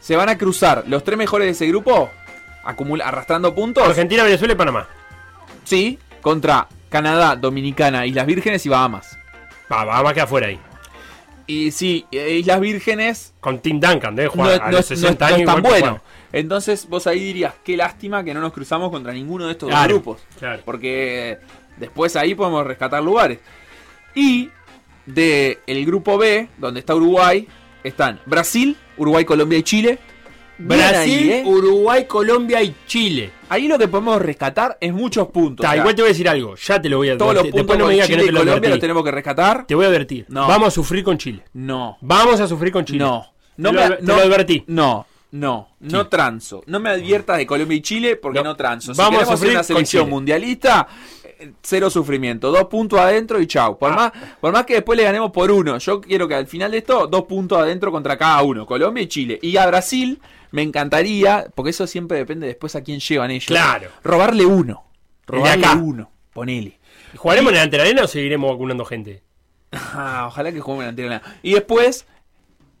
Se van a cruzar los tres mejores de ese grupo, acumula, arrastrando puntos. Argentina, Venezuela y Panamá. Sí, contra Canadá, Dominicana, Islas Vírgenes y Bahamas. Va, va, va a quedar fuera ahí. Y sí, eh, Islas Vírgenes Con Tim Duncan, debe no, jugar es- a no los es- no 60 es- no años. tan bueno. Entonces vos ahí dirías, qué lástima que no nos cruzamos contra ninguno de estos dos grupos. claro. Porque después ahí podemos rescatar lugares. Y de el grupo B, donde está Uruguay, están Brasil, Uruguay, Colombia y Chile. Brasil, ahí, ¿eh? Uruguay, Colombia y Chile. Ahí lo que podemos rescatar es muchos puntos. Ta, igual te voy a decir algo, ya te lo voy a todos los puntos no me digas que no y te lo Colombia los advertí. tenemos que rescatar. Te voy a advertir. No. Vamos a sufrir con Chile. No. Vamos a sufrir con Chile. No. No Te me, lo- te no, lo advertí. No, no, no Sí. transo. No me adviertas de Colombia y Chile porque No. no, transo. Si Vamos a sufrir una selección mundialista, eh, cero sufrimiento. Dos puntos adentro y chau. Por, Ah. más, por más que después le ganemos por uno. Yo quiero que al final de esto, dos puntos adentro contra cada uno. Colombia y Chile. Y a Brasil me encantaría, porque eso siempre depende después a quién llevan ellos. Claro. Robarle uno. El Robarle acá. uno. Ponele. ¿Jugaremos en el Ante la Arena o seguiremos vacunando gente? Ah, ojalá que juguemos en la antena. Y después.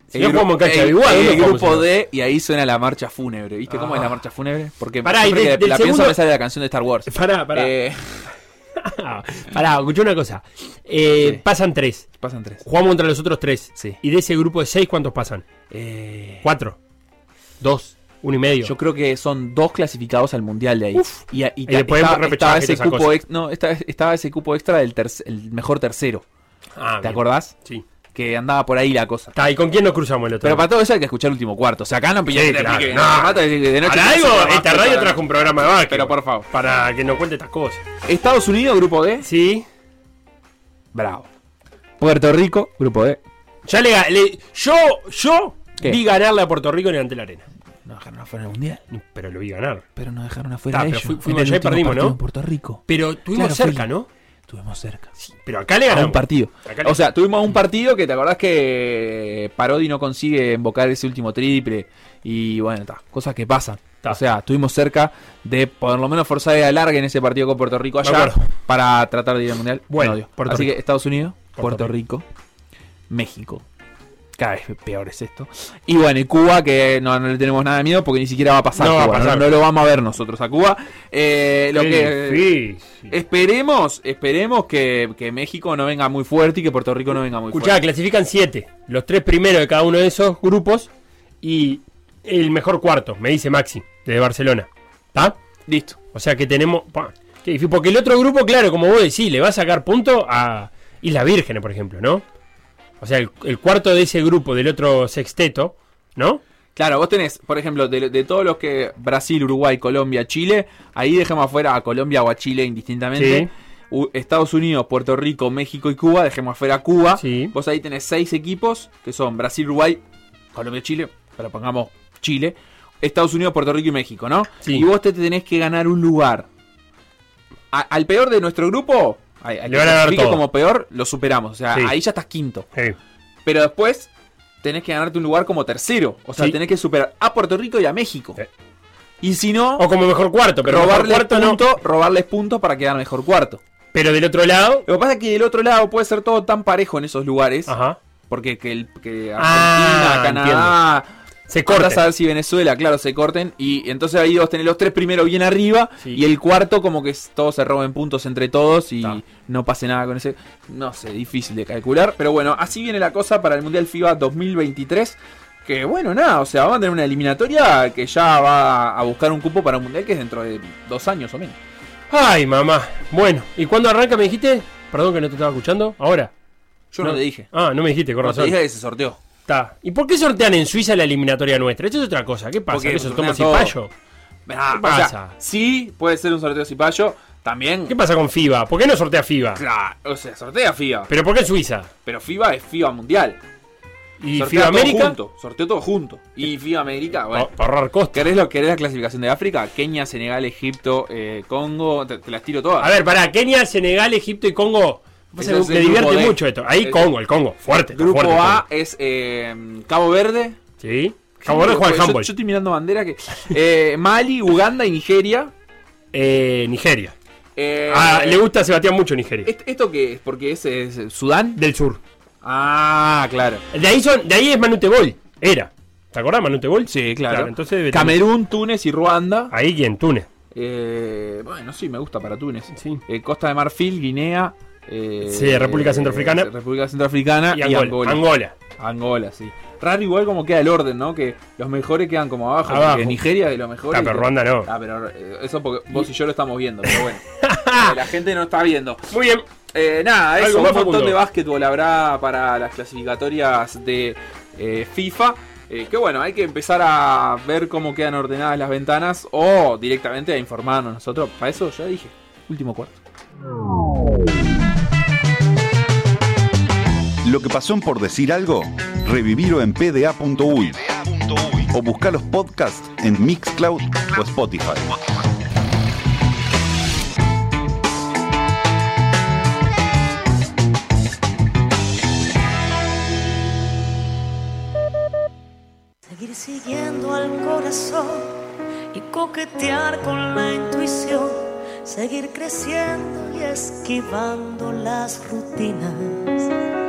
Si no en el, igual, el ¿dónde jugamos grupo en D y ahí suena la marcha fúnebre. ¿Viste cómo Ah. es la marcha fúnebre? Porque Pará, y de- la pienso segundo- me sale la canción de Star Wars. Pará, pará. Eh, Pará, escuché una cosa. Eh, Sí. Pasan tres. pasan tres. Jugamos contra los otros tres. Sí. Y de ese grupo de seis, ¿cuántos pasan? Eh, ¿Cuatro? ¿Dos? ¿Uno y medio? yo creo que son dos clasificados al mundial de ahí. Uf. Y, y, Y después estaba, estaba ese cupo ex- no, estaba, estaba ese cupo extra del terc- el mejor tercero. Ah, ¿Te bien. acordás? Sí. Que andaba por ahí la cosa. Está, ¿y con quién nos cruzamos el otro? Pero para todo eso hay que escuchar el último cuarto. O sea, acá no pillé Sí, claro. No. Para algo, esta radio trajo un programa de básquet. Pero por favor. Para que nos cuente estas cosas. Estados Unidos, grupo D. Sí. Bravo. Puerto Rico, grupo D. Ya le, le- yo, yo ¿Qué? vi ganarle a Puerto Rico en el Ante la Arena. Dejaron afuera el mundial. Pero lo vi ganar. Pero no dejaron afuera Ta, a pero ellos. fui- fuimos el allá y perdimos, ¿no? En Puerto Rico. Pero estuvimos Claro, cerca, fui. ¿no? Estuvimos cerca. Sí. Pero acá le A ganamos. un partido. Le- O sea, tuvimos un partido que te acordás que Parodi no consigue invocar ese último triple. Y bueno, está. Cosas que pasan. Ta. O sea, estuvimos cerca de por lo menos forzar a larga en ese partido con Puerto Rico allá para tratar de ir al mundial. Bueno, No dio. Puerto Así Rico. que Estados Unidos, Puerto Puerto, Rico. México. Cada vez peor es esto. Y bueno, y Cuba, que no, no le tenemos nada de miedo porque ni siquiera va a pasar. No va a pasar. No, no lo vamos a ver nosotros a Cuba. Eh, lo que difícil. esperemos, esperemos que, que México no venga muy fuerte y que Puerto Rico no venga muy Escuchá, fuerte. clasifican siete. Los tres primeros de cada uno de esos grupos. Y el mejor cuarto, me dice Maxi, de Barcelona. ¿Está? Listo. O sea que tenemos. Porque el otro grupo, claro, como vos decís, le va a sacar punto a Islas Vírgenes, por ejemplo, ¿no? O sea, el, el cuarto de ese grupo, del otro sexteto, ¿no? Claro, vos tenés, por ejemplo, de, de todos los que Brasil, Uruguay, Colombia, Chile, ahí dejemos afuera a Colombia o a Chile indistintamente. Sí. Estados Unidos, Puerto Rico, México y Cuba, dejemos afuera a Cuba. Sí. Vos ahí tenés seis equipos, que son Brasil, Uruguay, Colombia, Chile, pero pongamos Chile, Estados Unidos, Puerto Rico y México, ¿no? Sí. Y vos te tenés que ganar un lugar. A- al peor de nuestro grupo, al Le van a dar todo. como peor, lo superamos. O sea, Sí. ahí ya estás quinto. Sí. pero después tenés que ganarte un lugar como tercero. O sea, Sí. tenés que superar a Puerto Rico y a México. Sí. Y si no, O como mejor cuarto, pero robarles, cuarto no. punto, robarles puntos para quedar mejor cuarto. Pero del otro lado. Lo que pasa es que del otro lado puede ser todo tan parejo en esos lugares. Ajá. Porque que, el, que Argentina, Ah, Canadá, Se corta. a ver si Venezuela, claro, se corten. Y entonces ahí vos tenés los tres primeros bien arriba. Sí. Y el cuarto, como que todos se roben puntos entre todos. Y no pase nada con ese. No sé, difícil de calcular. Pero bueno, así viene la cosa para el Mundial FIBA 2023. Que bueno, nada, o sea, vamos a tener una eliminatoria que ya va a buscar un cupo para un mundial que es dentro de dos años o menos. Ay, mamá. Bueno, ¿y cuándo arranca me dijiste? Perdón que no te estaba escuchando. ¿Ahora? Yo no, te dije. Ah, no me dijiste, con No te dije que se sorteó. ¿Y por qué sortean en Suiza la eliminatoria nuestra? Esto es otra cosa. ¿Qué pasa? Porque ¿Que eso sortean cipayo? ¿Qué o sea, pasa? sí, puede ser un sorteo cipayo. También. ¿Qué pasa con FIBA? ¿Por qué no sortea FIBA? Claro, o sea, sortea FIBA. ¿Pero por qué Suiza? Pero FIBA es FIBA mundial. ¿Y Sortea FIBA todo América? Junto, sorteó todo junto. Y FIBA América, bueno. Pa- Para ahorrar costos. ¿Querés, lo, ¿Querés la clasificación de África? Kenia, Senegal, Egipto, eh, Congo. Te, te las tiro todas. A ver, pará. Kenia, Senegal, Egipto y Congo. Ese me el divierte D. mucho esto. Ahí Congo, el Congo. Fuerte. Grupo fuerte el A es eh, Cabo Verde. Sí. Cabo Verde juega Yo- handball. Yo, estoy mirando bandera que. eh, Mali, Uganda y Nigeria. Eh, Nigeria. Eh, Ah, le gusta a Sebastián mucho Nigeria. ¿est- ¿Esto qué es? Porque es, es Sudán. Del sur. Ah, claro. De ahí, son, de ahí es Manutebol. Era. ¿Te acordás Manutebol? Sí, claro. entonces Camerún, Túnez y Ruanda. Ahí quién, Túnez. Eh, bueno, sí, me gusta para Túnez. Sí. Costa de Marfil, Guinea. Eh, Sí, República Centroafricana. República Centroafricana Y y, Angola. Angola. Angola. Sí. Raro igual como queda el orden, ¿no? Que los mejores quedan como abajo. Abajo. porque Nigeria de los mejores. Ah, pero Ruanda no. Ah, pero eh, eso porque vos y yo lo estamos viendo, pero bueno. Eh, la gente no está viendo. Muy bien. Eh, nada, eso, un montón de básquetbol habrá para las clasificatorias de eh, FIFA. Eh, que bueno, hay que empezar a ver cómo quedan ordenadas las ventanas o directamente a informarnos nosotros. Para eso ya dije, último cuarto. Lo que pasó por decir algo, revivirlo en pda.uy o buscar los podcasts en Mixcloud o Spotify. Seguir siguiendo al corazón y coquetear con la intuición. Seguir creciendo y esquivando las rutinas.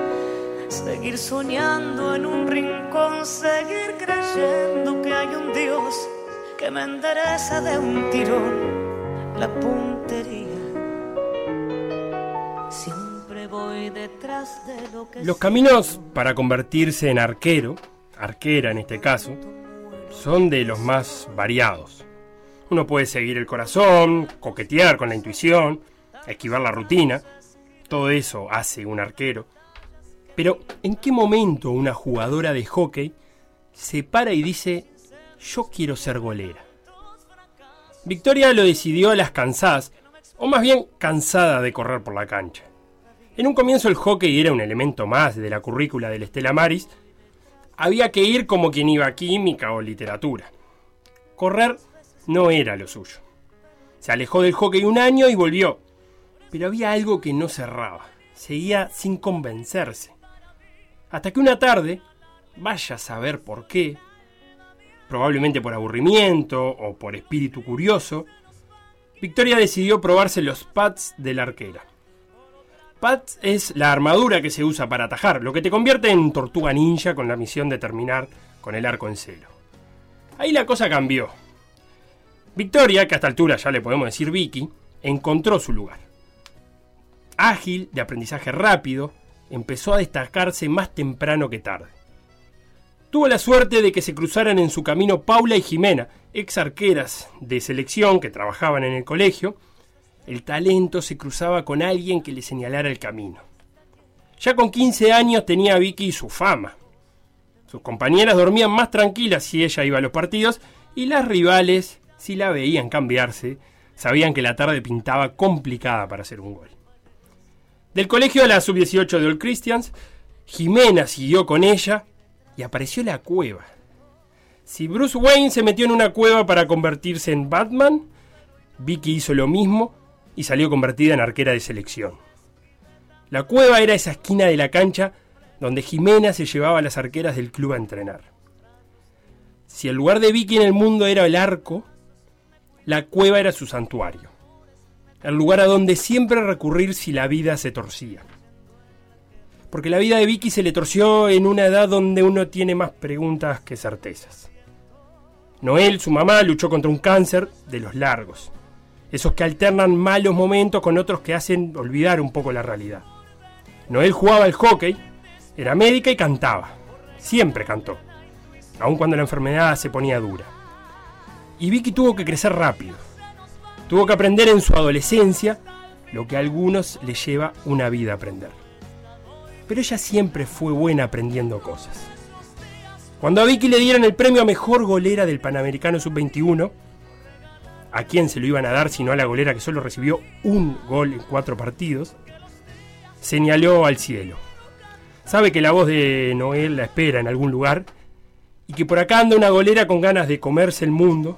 Seguir soñando en un rincón. Seguir creyendo que hay un Dios que me endereza de un tirón la puntería. Siempre voy detrás de lo que Los caminos para convertirse en arquero, arquera en este caso, son de los más variados. Uno puede seguir el corazón, coquetear con la intuición, esquivar la rutina. Todo eso hace un arquero. Pero, ¿en qué momento una jugadora de hockey se para y dice, yo quiero ser golera? Victoria lo decidió a las cansadas, o más bien cansada de correr por la cancha. En un comienzo el hockey era un elemento más de la currícula del Estela Maris. Había que ir como quien iba a química o literatura. Correr no era lo suyo. Se alejó del hockey un año y volvió. Pero había algo que no cerraba. Seguía sin convencerse. Hasta que una tarde, vaya a saber por qué, probablemente por aburrimiento o por espíritu curioso, Victoria decidió probarse los pads de la arquera. Pads es la armadura que se usa para atajar, lo que te convierte en tortuga ninja con la misión de terminar con el arco en celo. Ahí la cosa cambió. Victoria, que a esta altura ya le podemos decir Vicky, encontró su lugar. Ágil, de aprendizaje rápido, empezó a destacarse más temprano que tarde. Tuvo la suerte de que se cruzaran en su camino Paula y Jimena, ex arqueras de selección que trabajaban en el colegio. El talento se cruzaba con alguien que le señalara el camino. Ya con 15 años tenía Vicky su fama. Sus compañeras dormían más tranquilas si ella iba a los partidos y las rivales, si la veían cambiarse, sabían que la tarde pintaba complicada para hacer un gol. Del colegio de la sub-18 de All Christians, Jimena siguió con ella y apareció la cueva. Si Bruce Wayne se metió en una cueva para convertirse en Batman, Vicky hizo lo mismo y salió convertida en arquera de selección. La cueva era esa esquina de la cancha donde Jimena se llevaba a las arqueras del club a entrenar. Si el lugar de Vicky en el mundo era el arco, la cueva era su santuario, el lugar a donde siempre recurrir si la vida se torcía. Porque la vida de Vicky se le torció en una edad donde uno tiene más preguntas que certezas. Noel, su mamá, luchó contra un cáncer de los largos, esos que alternan malos momentos con otros que hacen olvidar un poco la realidad. Noel jugaba al hockey, era médica y cantaba. Siempre cantó, aun cuando la enfermedad se ponía dura. Y Vicky tuvo que crecer rápido. Tuvo que aprender en su adolescencia lo que a algunos le lleva una vida aprender. Pero ella siempre fue buena aprendiendo cosas. Cuando a Vicky le dieron el premio a mejor golera del Panamericano Sub-21, ¿a quién se lo iban a dar sino a la golera que solo recibió un gol en cuatro partidos? Señaló al cielo. Sabe que la voz de Noel la espera en algún lugar y que por acá anda una golera con ganas de comerse el mundo.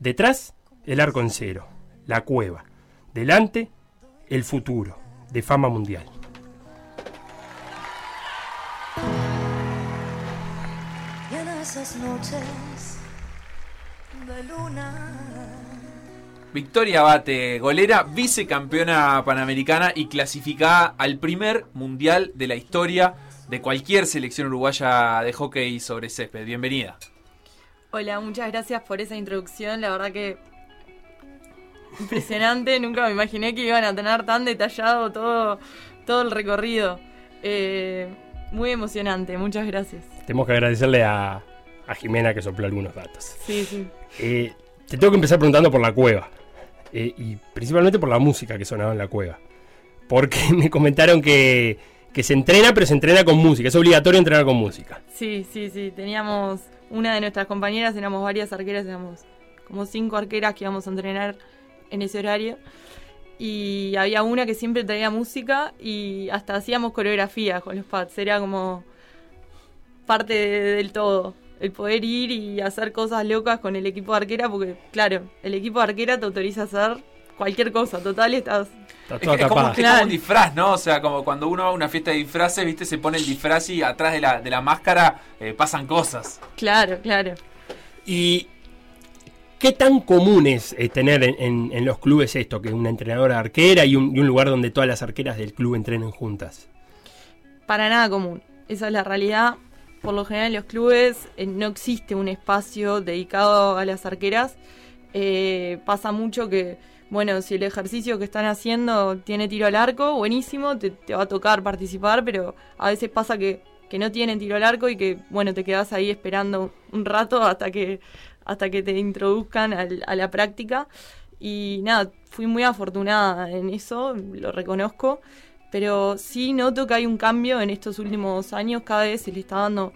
Detrás, el arco en cero, la cueva. Delante, el futuro, de fama mundial. Y en esas noches de luna. Victoria Bate, golera, vicecampeona panamericana y clasificada al primer mundial de la historia de cualquier selección uruguaya de hockey sobre césped. Bienvenida. Hola, muchas gracias por esa introducción. La verdad que impresionante. Nunca me imaginé que iban a tener tan detallado todo, todo el recorrido. Eh, muy emocionante. Muchas gracias. Tenemos que agradecerle a, a Jimena que sopló algunos datos. Sí, sí. Eh, te tengo que empezar preguntando por la cueva. Eh, y principalmente por la música que sonaba en la cueva. Porque me comentaron que, que se entrena, pero se entrena con música. Es obligatorio entrenar con música. Sí, sí, sí. Teníamos una de nuestras compañeras, éramos varias arqueras, éramos como cinco arqueras que íbamos a entrenar en ese horario. Y había una que siempre traía música y hasta hacíamos coreografía con los pads. Era como parte de- del todo. El poder ir y hacer cosas locas con el equipo de arquera, porque, claro, el equipo de arquera te autoriza a hacer cualquier cosa. Total, estás. Está Es, toda que es como, es como Claro. un disfraz, ¿no? O sea, como cuando uno va a una fiesta de disfraces, ¿viste? Se pone el disfraz y atrás de la, de la máscara eh, pasan cosas. Claro, claro. ¿Y qué tan común es eh, tener en, los clubes esto? Que una entrenadora arquera y un, lugar donde todas las arqueras del club entrenen juntas. para nada común. Esa es la realidad. Por lo general en los clubes eh, no existe un espacio dedicado a las arqueras. Eh, pasa mucho que, bueno, si el ejercicio que están haciendo tiene tiro al arco, buenísimo, te, te va a tocar participar, pero a veces pasa que, que no tienen tiro al arco y que, bueno, te quedas ahí esperando un rato hasta que, hasta que te introduzcan al- a la práctica. Y nada, fui muy afortunada en eso, lo reconozco pero sí noto que hay un cambio en estos últimos años, cada vez se le está dando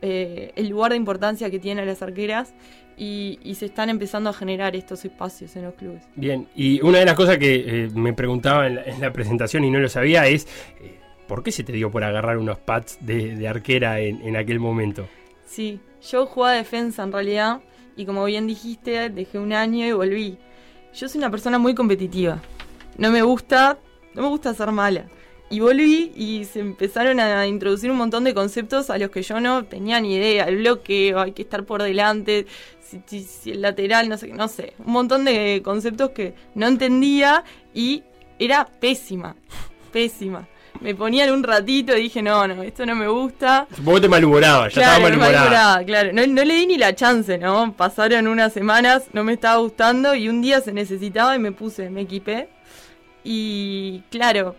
eh, el lugar de importancia que tienen las arqueras y, y se están empezando a generar estos espacios en los clubes. Bien, y una de las cosas que eh, me preguntaba en la, en la presentación y no lo sabía es, eh, ¿por qué se te dio por agarrar unos pads de, de arquera en, en aquel momento? Sí, yo jugaba defensa en realidad y como bien dijiste, dejé un año y volví. Yo soy una persona muy competitiva. No me gusta, no me gusta ser mala. Y volví y se empezaron a introducir un montón de conceptos a los que yo no tenía ni idea. El bloqueo, hay que estar por delante, si, si- el lateral, no sé, no sé. Un montón de conceptos que no entendía y era pésima, pésima. Me ponían un ratito y dije, no, no, esto no me gusta. Supongo que te malhumoraba, ya Claro, estaba malhumorada. malhumorada, claro. No, no le di ni la chance, ¿no? Pasaron unas semanas, no me estaba gustando y un día se necesitaba y me puse, me equipé. Y claro,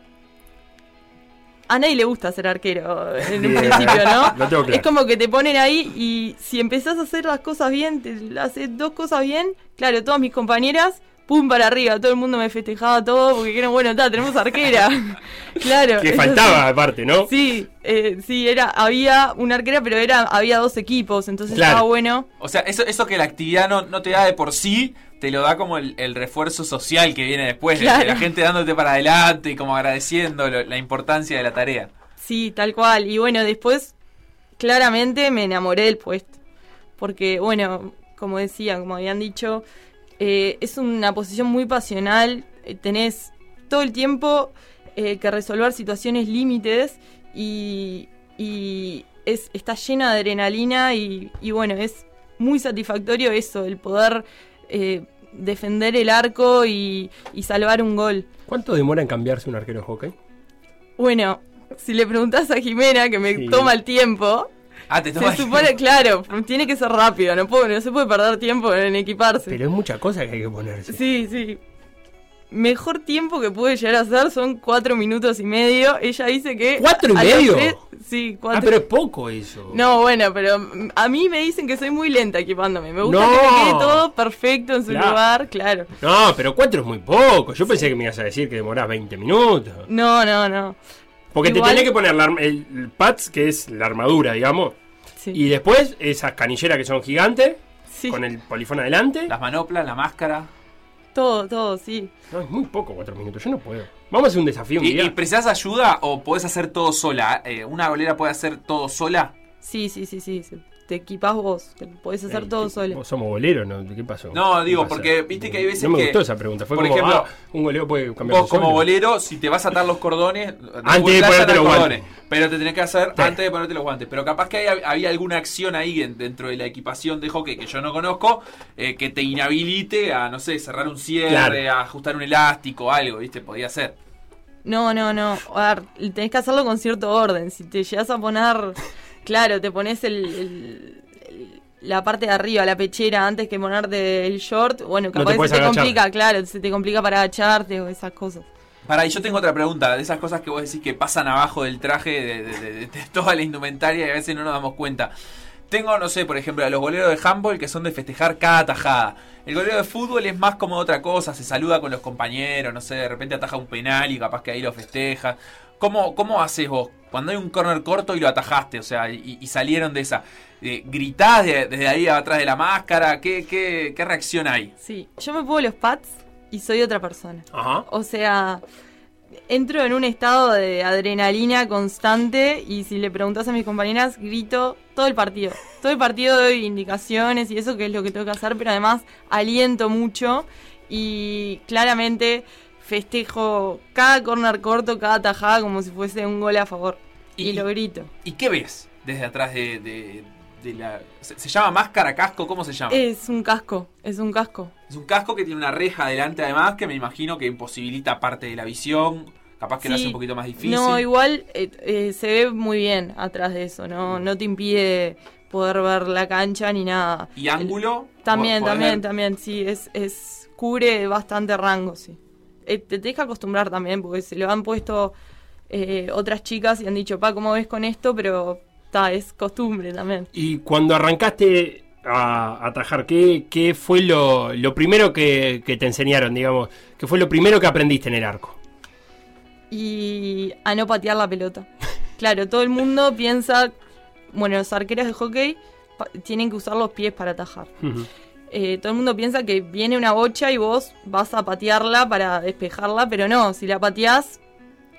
a nadie le gusta ser arquero en un principio, ¿no? Lo tengo claro. Es como que te ponen ahí y si empezás a hacer las cosas bien, te haces dos cosas bien, claro, todas mis compañeras, pum para arriba, todo el mundo me festejaba todo porque dijeron, bueno, está, tenemos arquera. claro. Que faltaba, sí. aparte, ¿no? Sí, eh, sí, era, había una arquera, pero era, había dos equipos, entonces Claro. estaba bueno. O sea, eso, eso que la actividad no, no te da de por sí, te lo da como el, el refuerzo social que viene después, de- de Claro. la gente dándote para adelante y como agradeciendo lo- la importancia de la tarea. Sí, tal cual. Y bueno, después, claramente me enamoré del puesto. Porque, bueno, como decía, como habían dicho, eh, es una posición muy pasional. eh, tenés todo el tiempo eh, que resolver situaciones límites y, y es, está llena de adrenalina y, y bueno, es muy satisfactorio eso, el poder defender el arco y, y salvar un gol. ¿Cuánto demora en cambiarse un arquero de hockey? Bueno, si le preguntas a Jimena, que me Sí. toma el tiempo, Ah, te se supone, claro, tiene que ser rápido, no, puedo, no se puede perder tiempo en equiparse. Pero es mucha cosa que hay que ponerse. Sí, sí. Mejor tiempo que puede llegar a ser son cuatro minutos y medio. Ella dice que... ¿Cuatro y medio? tres- sí, cuatro. Ah, pero es poco eso. No, bueno, pero a mí me dicen que soy muy lenta equipándome. Me gusta No. que me quede todo perfecto en su Claro. lugar, claro. No, pero cuatro es muy poco. Yo pensé que me ibas a decir que demorás 20 minutos. No, no, no. Porque Igual- te tenés que poner la arm- el, el pads, que es la armadura, digamos. Sí. Y después esas canilleras que son gigantes, Sí. con el polifón adelante. Las manoplas, la máscara. Todo, todo, sí. No, es muy poco cuatro minutos. Yo no puedo. Vamos a hacer un desafío un ¿Y, día. y precisás ayuda o podés hacer todo sola? Eh, ¿Una golera puede hacer todo sola? Sí, sí, sí, sí. Te equipás vos. Te podés hacer Ey, todo ¿qué- solo. vos Somos boleros, ¿no? ¿Qué pasó? No, ¿Qué digo, pasa? porque viste que hay veces No me que, gustó esa pregunta. Fue por como, ejemplo, ah, un golero puede cambiar Vos como bolero, si te vas a atar los cordones, Antes de ponerte los guantes. Pero te tenés que hacer Sí. antes de ponerte los guantes. Pero capaz que hay- había alguna acción ahí en- dentro de la equipación de hockey que yo no conozco, eh, que te inhabilite a, no sé, cerrar un cierre, Claro. a ajustar un elástico, algo, ¿viste? Podía ser. No, no, no. A ver, tenés que hacerlo con cierto orden. Si te llegas a poner, claro, te pones el, el- el- la parte de arriba, la pechera, antes que ponerte el short, bueno, capaz te puedes se te agachar. complica, claro, se te complica para agacharte o esas cosas. Para, y yo tengo otra pregunta, de esas cosas que vos decís que pasan abajo del traje, de, de- de- de toda la indumentaria y a veces no nos damos cuenta. Tengo, no sé, por ejemplo, a los goleros de handball que son de festejar cada tajada. El golero de fútbol es más como otra cosa, se saluda con los compañeros, no sé, de repente ataja un penal y capaz que ahí lo festeja. ¿Cómo, cómo haces vos? Cuando hay un corner corto y lo atajaste, o sea, y, y salieron de esa. Eh, ¿Gritás de- desde ahí atrás de la máscara? ¿Qué, qué, qué reacción hay? Sí, yo me pongo los pads y soy otra persona. Ajá. O sea, entro en un estado de adrenalina constante y si le preguntas a mis compañeras, grito todo el partido. Todo el partido doy indicaciones y eso que es lo que tengo que hacer, pero además aliento mucho y claramente festejo cada corner corto, cada tajada como si fuese un gol a favor. Y, Y- lo grito. ¿Y qué ves desde atrás de, de- de la... ¿Se, se llama máscara, casco? ¿Cómo se llama? Es un casco, es un casco. Es un casco que tiene una reja adelante además que me imagino que imposibilita parte de la visión. Capaz que lo hace un poquito más difícil. No, igual eh, eh, se ve muy bien atrás de eso, no, no te impide poder ver la cancha ni nada. ¿Y ángulo? También, también, ver- también, sí, es, es cubre bastante rango, sí. Eh, te tenés que acostumbrar también, porque se lo han puesto eh, otras chicas y han dicho, pa, ¿cómo ves con esto? Pero ta, es costumbre también. Y cuando arrancaste a atajar, ¿qué, qué fue lo, lo primero que, que te enseñaron, digamos? ¿Qué fue lo primero que aprendiste en el arco? Y a no patear la pelota. Claro, todo el mundo piensa, bueno, los arqueros de hockey tienen que usar los pies para atajar. Eh, todo el mundo piensa que viene una bocha y vos vas a patearla para despejarla, pero no, si la pateás,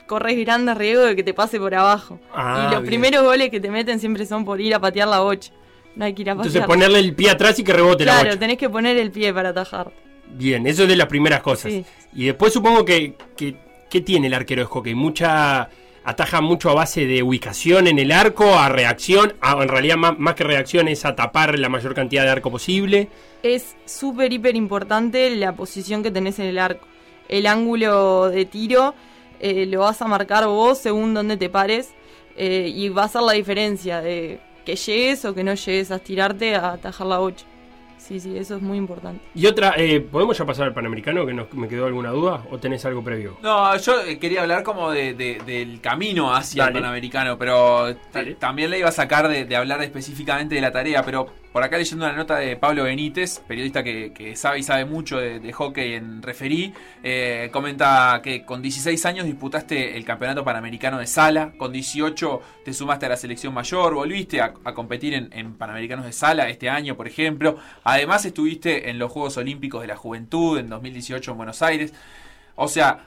corres grandes riesgo de que te pase por abajo. Ah, y los bien. primeros goles que te meten siempre son por ir a patear la bocha. No hay que ir a patear. Entonces ponerle el pie atrás y que rebote la Claro, bocha. tenés que poner el pie para atajar. Bien, eso es de las primeras cosas. Sí. Y después supongo que, que ¿qué tiene el arquero de hockey? Mucha ataja mucho a base de ubicación en el arco, a reacción, a- en realidad más, que reacción es a tapar la mayor cantidad de arco posible. Es súper, hiper importante la posición que tenés en el arco. El ángulo de tiro eh, lo vas a marcar vos según donde te pares eh, y va a ser la diferencia de que llegues o que no llegues a estirarte a atajar la bocha. Sí, sí, eso es muy importante. Y otra, eh, ¿podemos ya pasar al Panamericano? Que nos, me quedó alguna duda. ¿O tenés algo previo? No, yo eh, quería hablar como de, de- del camino hacia Dale. el Panamericano, pero también le iba a sacar de, de hablar específicamente de la tarea, pero por acá leyendo una nota de Pablo Benítez, periodista que, sabe y sabe mucho de, hockey en referí, eh, comenta que con 16 años disputaste el campeonato panamericano de sala, con 18 te sumaste a la selección mayor, volviste a, competir en panamericanos de sala este año, por ejemplo, además estuviste en los Juegos Olímpicos de la Juventud en 2018 en Buenos Aires, o sea,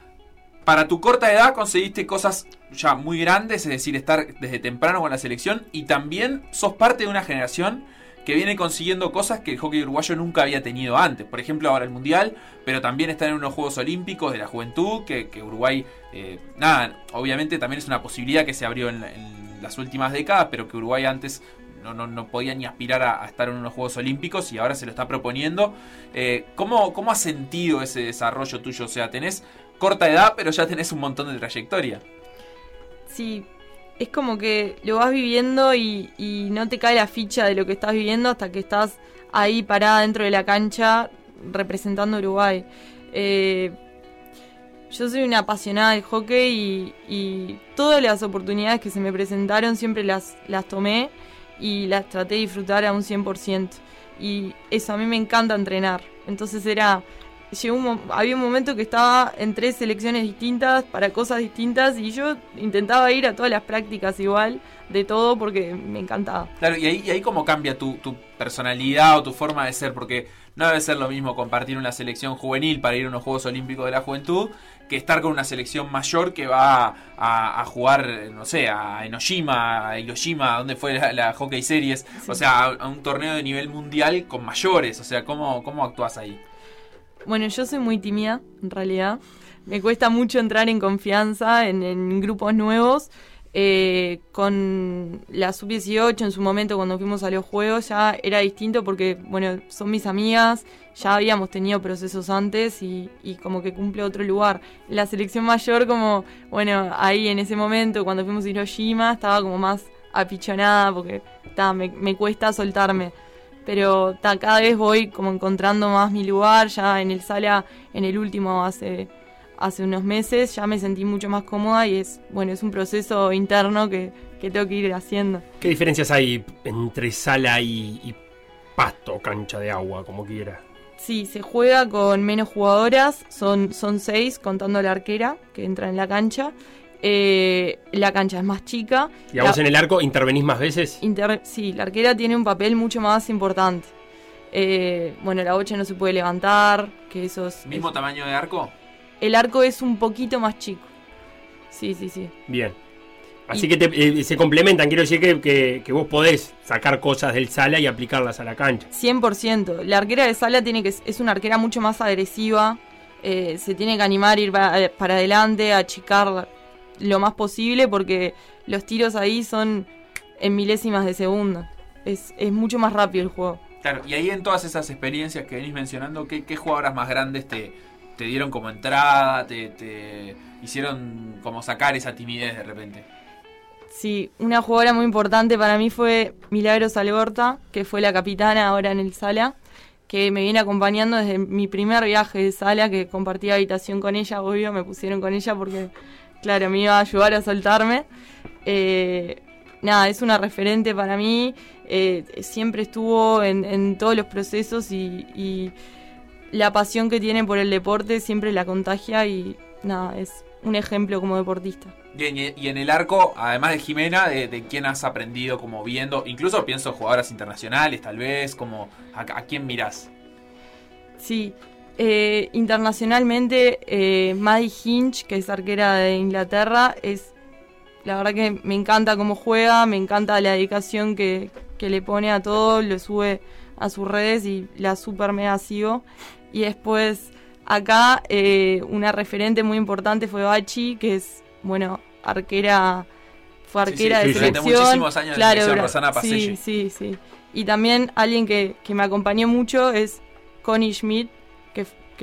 para tu corta edad conseguiste cosas ya muy grandes, es decir, estar desde temprano con la selección y también sos parte de una generación que viene consiguiendo cosas que el hockey uruguayo nunca había tenido antes. Por ejemplo, ahora el Mundial, pero también estar en unos Juegos Olímpicos de la Juventud, que, Uruguay, eh, nada, obviamente también es una posibilidad que se abrió en las últimas décadas, pero que Uruguay antes no, no, no podía ni aspirar a, estar en unos Juegos Olímpicos y ahora se lo está proponiendo. Eh, ¿cómo, ¿Cómo has sentido ese desarrollo tuyo? O sea, tenés corta edad, pero ya tenés un montón de trayectoria. Sí, es como que lo vas viviendo y, y no te cae la ficha de lo que estás viviendo hasta que estás ahí parada dentro de la cancha representando a Uruguay. Eh, yo soy una apasionada del hockey y, todas las oportunidades que se me presentaron siempre las, las tomé y las traté de disfrutar a un 100%. Y eso, a mí me encanta entrenar. Entonces era... Llegó había un momento que estaba en tres selecciones distintas para cosas distintas y yo intentaba ir a todas las prácticas igual de todo porque me encantaba. Claro, y ahí, y ahí cómo cambia tu, tu personalidad o tu forma de ser, porque no debe ser lo mismo compartir una selección juvenil para ir a unos Juegos Olímpicos de la Juventud que estar con una selección mayor que va a, jugar, no sé, a Enoshima, a Hiroshima, donde fue la, Hockey Series, o sea, a, un torneo de nivel mundial con mayores, o sea, ¿cómo, cómo actúas ahí? Bueno, yo soy muy tímida, en realidad. Me cuesta mucho entrar en confianza en, en grupos nuevos. Eh, con la sub-18 en su momento cuando fuimos a los juegos ya era distinto porque, bueno, son mis amigas, ya habíamos tenido procesos antes y, como que cumple otro lugar. La selección mayor como, bueno, ahí en ese momento cuando fuimos a Hiroshima estaba como más apichonada porque me, me cuesta soltarme. Pero cada vez voy como encontrando más mi lugar, ya en el sala, en el último hace hace unos meses ya me sentí mucho más cómoda y es, bueno, es un proceso interno que, tengo que ir haciendo. ¿Qué diferencias hay entre sala y, pasto, cancha de agua, como quiera? Sí, se juega con menos jugadoras, son, son seis contando la arquera que entra en la cancha. Eh, la cancha es más chica. ¿Y a vos en el arco intervenís más veces? sí, la arquera tiene un papel mucho más importante. Eh, bueno, la bocha no se puede levantar, que eso es... ¿Mismo tamaño de arco? el arco es un poquito más chico. Sí, sí, sí. Bien. Así que eh, se complementan, quiero decir que, que, vos podés sacar cosas del sala y aplicarlas a la cancha. 100%. La arquera de sala tiene que es una arquera mucho más agresiva, eh, se tiene que animar a ir para, para, adelante, a achicar lo más posible porque los tiros ahí son en milésimas de segundo. Es, es mucho más rápido el juego. Claro, y ahí en todas esas experiencias que venís mencionando, ¿qué, qué jugadoras más grandes te, te dieron como entrada, te, hicieron como sacar esa timidez de repente. Sí, una jugadora muy importante para mí fue Milagros Algorta, que fue la capitana ahora en el Sala, que me viene acompañando desde mi primer viaje de Sala, que compartí habitación con ella, obvio, me pusieron con ella porque, claro, me iba a ayudar a soltarme. Eh, nada, es una referente para mí, eh, siempre estuvo en, todos los procesos y la pasión que tiene por el deporte siempre la contagia y nada, es un ejemplo como deportista. Bien, y en el arco, además de Jimena, de, quién has aprendido como viendo, incluso pienso jugadoras internacionales, tal vez, como a, quién mirás. Sí, eh, internacionalmente, eh, Maddie Hinch, que es arquera de Inglaterra, es la verdad que me encanta cómo juega, me encanta la dedicación que, que le pone a todo, lo sube a sus redes y la super mega sigo. Y después acá eh, una referente muy importante fue Bachi, que es, bueno, arquera, fue arquera de selección. muchísimos años claro, de Sí, sí, sí. Y también alguien que, que me acompañó mucho es Connie Schmidt,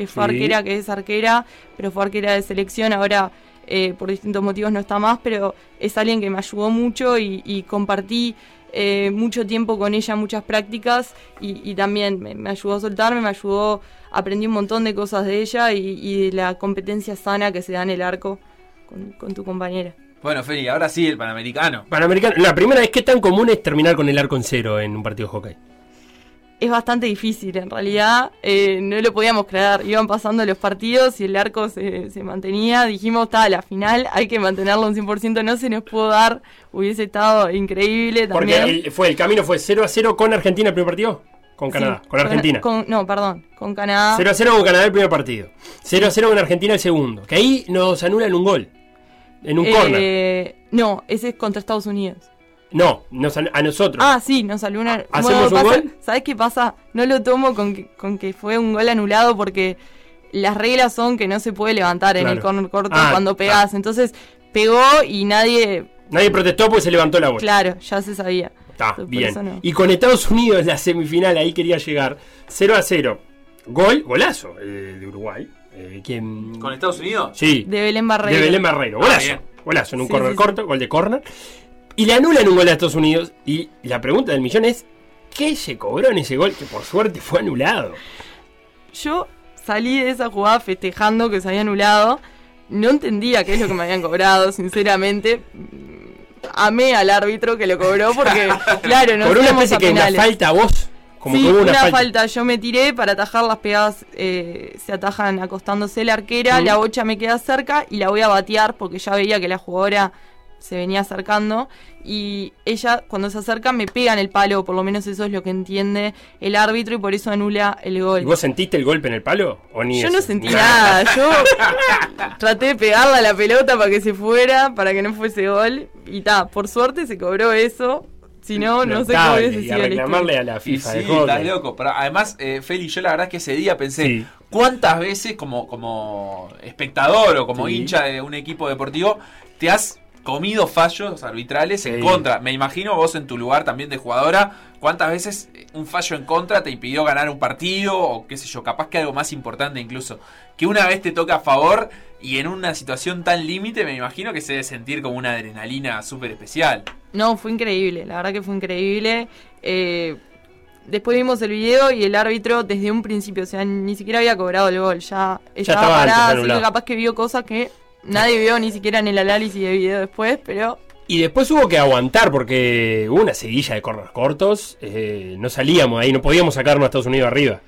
que, que fue arquera, que es arquera, pero fue arquera de selección, ahora eh, por distintos motivos no está más, pero es alguien que me ayudó mucho y, y compartí eh, mucho tiempo con ella, muchas prácticas y, también me, ayudó a soltarme, me ayudó, aprendí un montón de cosas de ella y, de la competencia sana que se da en el arco con, tu compañera. Bueno, Feli, ahora sí, el Panamericano. Panamericano, la primera vez, ¿qué tan común es terminar con el arco en cero en un partido de hockey? Es bastante difícil. En realidad eh, no lo podíamos creer. Iban pasando los partidos y el arco se, se mantenía. Dijimos, está, la final hay que mantenerlo un 100%. No se nos pudo dar. Hubiese estado increíble también. Porque el, fue, el camino fue 0 a 0 con Argentina el primer partido. Con Canadá, con Argentina. no, perdón, con Canadá. 0 a 0 con Canadá el primer partido. 0 a 0 con Argentina el segundo. Que ahí nos anulan un gol. En un eh, No, ese es contra Estados Unidos. No, a nosotros. Ah, sí, nos salió una. ¿Hacemos un gol? ¿Sabes qué pasa? No lo tomo con que, con que fue un gol anulado porque las reglas son que no se puede levantar en el corner corto ah, cuando pegás. Entonces pegó y nadie Nadie protestó porque se levantó la bola. Claro, ya se sabía. Está, bien. Y con Estados Unidos, la semifinal, ahí quería llegar. 0 a 0. Gol, golazo eh, de Uruguay. Eh, ¿Con Estados Unidos? Sí. De Belén Barreiro. De Belén Barreiro. Ah, golazo. golazo en un corner corto, gol de corner. Y le anulan un gol a Estados Unidos. Y la pregunta del millón es: ¿qué se cobró en ese gol que por suerte fue anulado? Yo salí de esa jugada festejando que se había anulado. No entendía qué es lo que me habían cobrado, sinceramente amé al árbitro que lo cobró porque, claro, no Por una especie que una falta a vos. Como sí, una, falta. Yo me tiré para atajar las pegadas, eh, se atajan acostándose la arquera, la bocha me queda cerca y la voy a batear porque ya veía que la jugadora se venía acercando y ella cuando se acerca me pega en el palo, por lo menos eso es lo que entiende el árbitro y por eso anula el gol. ¿Y vos sentiste el golpe en el palo? ¿O ni yo no sentí nada, yo traté de pegarle a la pelota para que se fuera, para que no fuese gol y ta, por suerte se cobró eso. Si no, no sé cómo hubiese sido. reclamarle a la FIFA. Sí, estás loco. Pero además, eh, Feli, yo la verdad es que ese día pensé, ¿cuántas veces como, como espectador o como hincha de un equipo deportivo te has comido fallos arbitrales en contra. Me imagino vos en tu lugar también de jugadora, cuántas veces un fallo en contra te impidió ganar un partido o qué sé yo, capaz que algo más importante incluso, que una vez te toca a favor y en una situación tan límite me imagino que se debe sentir como una adrenalina súper especial. No, fue increíble, la verdad que fue increíble. Eh, después vimos el video y el árbitro desde un principio, o sea, ni siquiera había cobrado el gol, ya, estaba, parado, así que capaz que vio cosas que Nadie vio ni siquiera en el análisis de video después, pero y después hubo que aguantar porque hubo una seguilla de corners cortos. Eh, no salíamos ahí, no podíamos sacarnos a Estados Unidos arriba.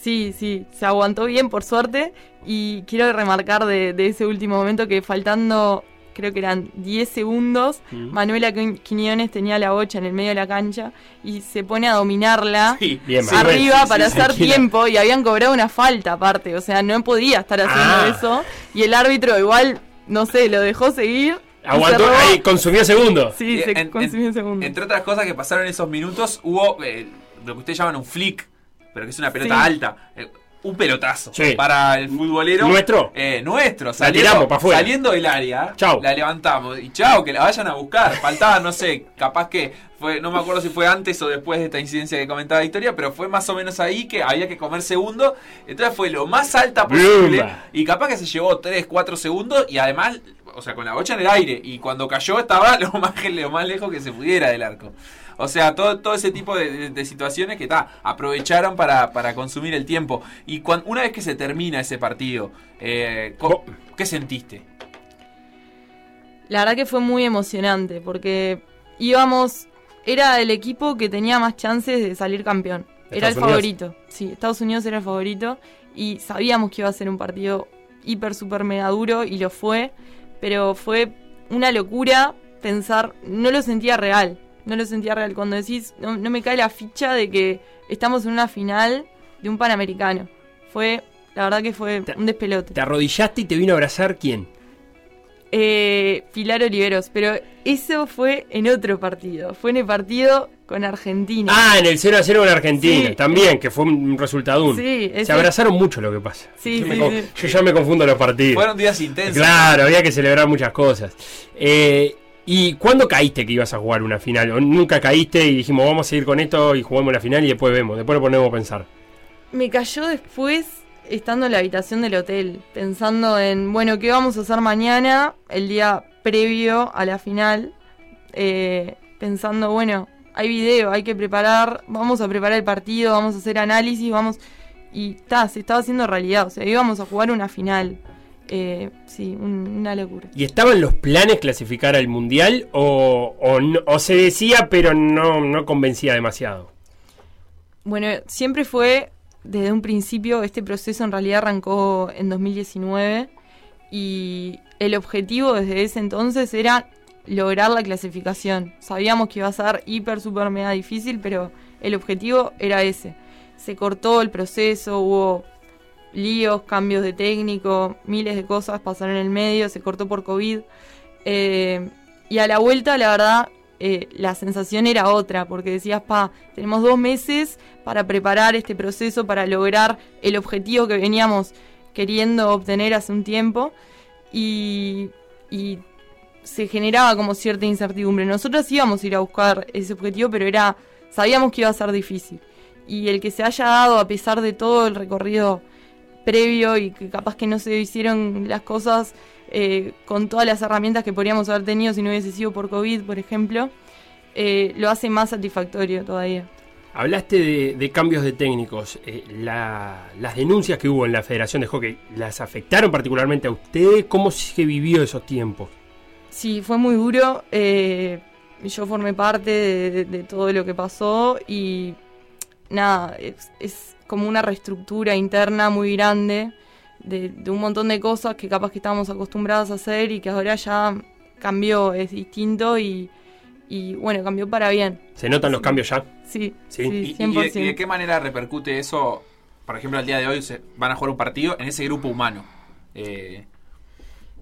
Sí, sí, se aguantó bien por suerte. Y quiero remarcar de, ese último momento que faltando, creo que eran 10 segundos, mm. Manuela Quiñones tenía la bocha en el medio de la cancha y se pone a dominarla arriba para hacer tiempo. Y habían cobrado una falta aparte, o sea, no podía estar haciendo ah. eso. Y el árbitro igual, no sé, lo dejó seguir Aguantó ahí, consumió segundos. Sí, se consumió segundos. Entre otras cosas que pasaron en esos minutos, hubo eh, lo que ustedes llaman un flick, pero que es una pelota alta. Eh, un pelotazo para el futbolero. ¿Nuestro? Eh, nuestro. Saliendo, saliendo del área, chau. la levantamos. Y chao, que la vayan a buscar. Faltaba, no sé, capaz que fue, no me acuerdo si fue antes o después de esta incidencia que comentaba Victoria, pero fue más o menos ahí que había que comer segundo. Entonces fue lo más alta posible. Y capaz que se llevó 3, 4 segundos y además o sea, con la bocha en el aire. Y cuando cayó estaba lo más, lo más lejos que se pudiera del arco. O sea, todo, todo ese tipo de, situaciones que ta, aprovecharon para, para, consumir el tiempo. Y cuando, una vez que se termina ese partido, eh, ¿qué sentiste? La verdad que fue muy emocionante porque íbamos, era el equipo que tenía más chances de salir campeón. Era el favorito. Sí, Estados Unidos era el favorito y sabíamos que iba a ser un partido hiper, super, mega duro y lo fue pero fue una locura pensar, no lo sentía real, no lo sentía real. Cuando decís, no, me cae la ficha de que estamos en una final de un Panamericano. Fue, la verdad que fue un despelote. ¿Te arrodillaste y te vino a abrazar quién? Eh, Pilar Oliveros, pero eso fue en otro partido. Fue en el partido con Argentina. Ah, en el 0 a 0 con Argentina, también, que fue un resultado. Sí, Se abrazaron mucho lo que pasa. Sí, yo, sí, yo ya me confundo los partidos. Fueron días intensos. Claro, había que celebrar muchas cosas. Eh, ¿Y cuándo caíste que ibas a jugar una final? ¿O nunca caíste y dijimos, vamos a seguir con esto y jugamos la final y después vemos, después ponemos a pensar? Me cayó después, estando en la habitación del hotel, pensando en, bueno, ¿qué vamos a hacer mañana, el día previo a la final? Eh, pensando, bueno, hay video, hay que preparar, vamos a preparar el partido, vamos a hacer análisis, vamos... Y ta, se estaba haciendo realidad, o sea, íbamos a jugar una final. Eh, sí, una locura. ¿Y estaban los planes clasificar al Mundial o, o, se decía pero no, no convencía demasiado? Bueno, siempre fue, desde un principio, este proceso en realidad arrancó en 2019 y el objetivo desde ese entonces era lograr la clasificación. Sabíamos que iba a ser hiper, super, mega difícil, pero el objetivo era ese. Se cortó el proceso, hubo líos, cambios de técnico, miles de cosas pasaron en el medio, se cortó por COVID. Eh, y a la vuelta, la verdad, eh, la sensación era otra, porque decías, pa, tenemos dos meses para preparar este proceso, para lograr el objetivo que veníamos queriendo obtener hace un tiempo. Y, y se generaba como cierta incertidumbre. Nosotros íbamos a ir a buscar ese objetivo, pero era sabíamos que iba a ser difícil. Y el que se haya dado, a pesar de todo el recorrido previo y que capaz que no se hicieron las cosas eh, con todas las herramientas que podríamos haber tenido si no hubiese sido por COVID, por ejemplo, eh, lo hace más satisfactorio todavía. Hablaste de, cambios de técnicos. Eh, las denuncias que hubo en la Federación de Hockey, ¿las afectaron particularmente a usted? ¿Cómo se vivió esos tiempos? Sí, fue muy duro. yo formé parte de, todo lo que pasó y nada, es como una reestructura interna muy grande de, un montón de cosas que capaz que estábamos acostumbrados a hacer y que ahora ya cambió, es distinto y, bueno, cambió para bien. ¿Se notan los cambios ya? Sí, sí, 100%. ¿Y, de, qué manera repercute eso? Por ejemplo, al día de hoy se van a jugar un partido en ese grupo humano. Eh,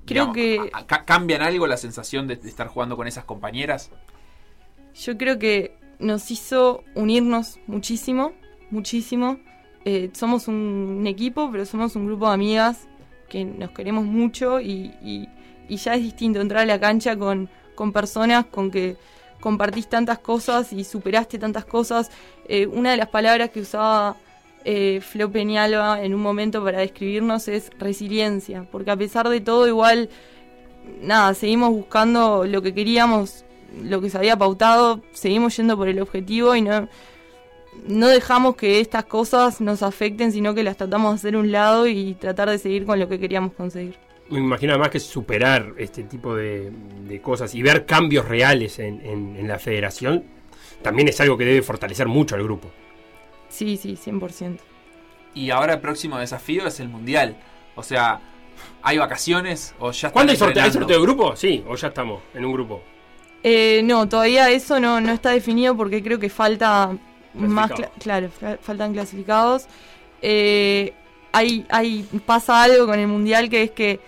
creo que... ¿Cambian algo la sensación de, de estar jugando con esas compañeras? Yo creo que nos hizo unirnos muchísimo, muchísimo. Eh, somos un, equipo, pero somos un grupo de amigas que nos queremos mucho y, ya es distinto entrar a la cancha con, personas con que compartís tantas cosas y superaste tantas cosas. Eh, una de las palabras que usaba eh, Flo Peñalba en un momento para describirnos es resiliencia, porque a pesar de todo igual, nada, seguimos buscando lo que queríamos, lo que se había pautado, seguimos yendo por el objetivo y no no dejamos que estas cosas nos afecten, sino que las tratamos de hacer un lado y tratar de seguir con lo que queríamos conseguir. Me imagino además que superar este tipo de, cosas y ver cambios reales en, la federación también es algo que debe fortalecer mucho al grupo. Sí, sí, 100%. Y ahora el próximo desafío es el Mundial. O sea, ¿hay vacaciones o ya ¿Cuándo hay sorteo? ¿Hay sorteo de grupo? Sí, o ya estamos en un grupo. Eh, no, todavía eso no, no está definido porque creo que falta más claro, faltan clasificados. Eh, hay, hay, pasa algo con el mundial que es que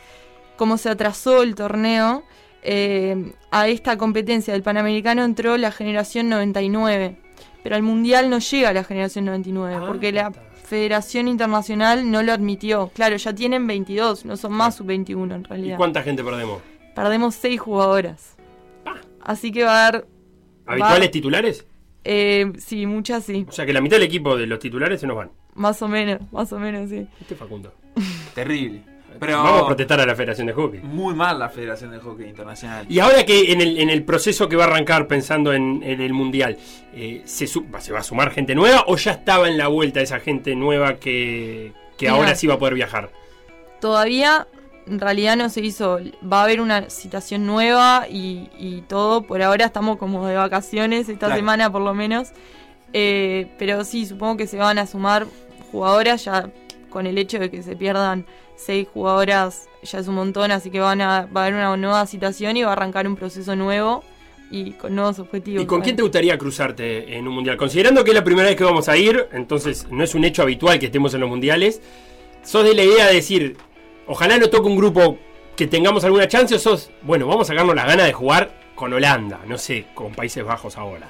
como se atrasó el torneo, eh, a esta competencia del Panamericano entró la generación 99, pero al mundial no llega la generación 99 ah, porque la Federación Internacional no lo admitió. Claro, ya tienen 22, no son más sub-21 en realidad. ¿Y cuánta gente perdemos? Perdemos 6 jugadoras. Así que va a haber... ¿Habituales titulares? Eh, sí, muchas sí. O sea que la mitad del equipo de los titulares se nos van. Más o menos, más o menos, sí. Este Facundo. Terrible. Pero Vamos a protestar a la Federación de Hockey. Muy mal la Federación de Hockey Internacional. Y ahora que en el, en el proceso que va a arrancar pensando en, el Mundial, eh, ¿se, ¿se va a sumar gente nueva o ya estaba en la vuelta esa gente nueva que, que ahora sí va a poder viajar? Todavía en realidad no se hizo. Va a haber una citación nueva y, todo. Por ahora estamos como de vacaciones, esta semana por lo menos. Eh, pero sí, supongo que se van a sumar jugadoras ya con el hecho de que se pierdan seis jugadoras ya es un montón, así que van a, va a haber una nueva citación y va a arrancar un proceso nuevo y con nuevos objetivos. ¿Y con quién te gustaría cruzarte en un mundial? Considerando que es la primera vez que vamos a ir, entonces no es un hecho habitual que estemos en los mundiales, sos de la idea de decir, Ojalá no toque un grupo que tengamos alguna chance o sos, bueno, vamos a sacarnos la gana de jugar con Holanda, no sé, con Países Bajos ahora.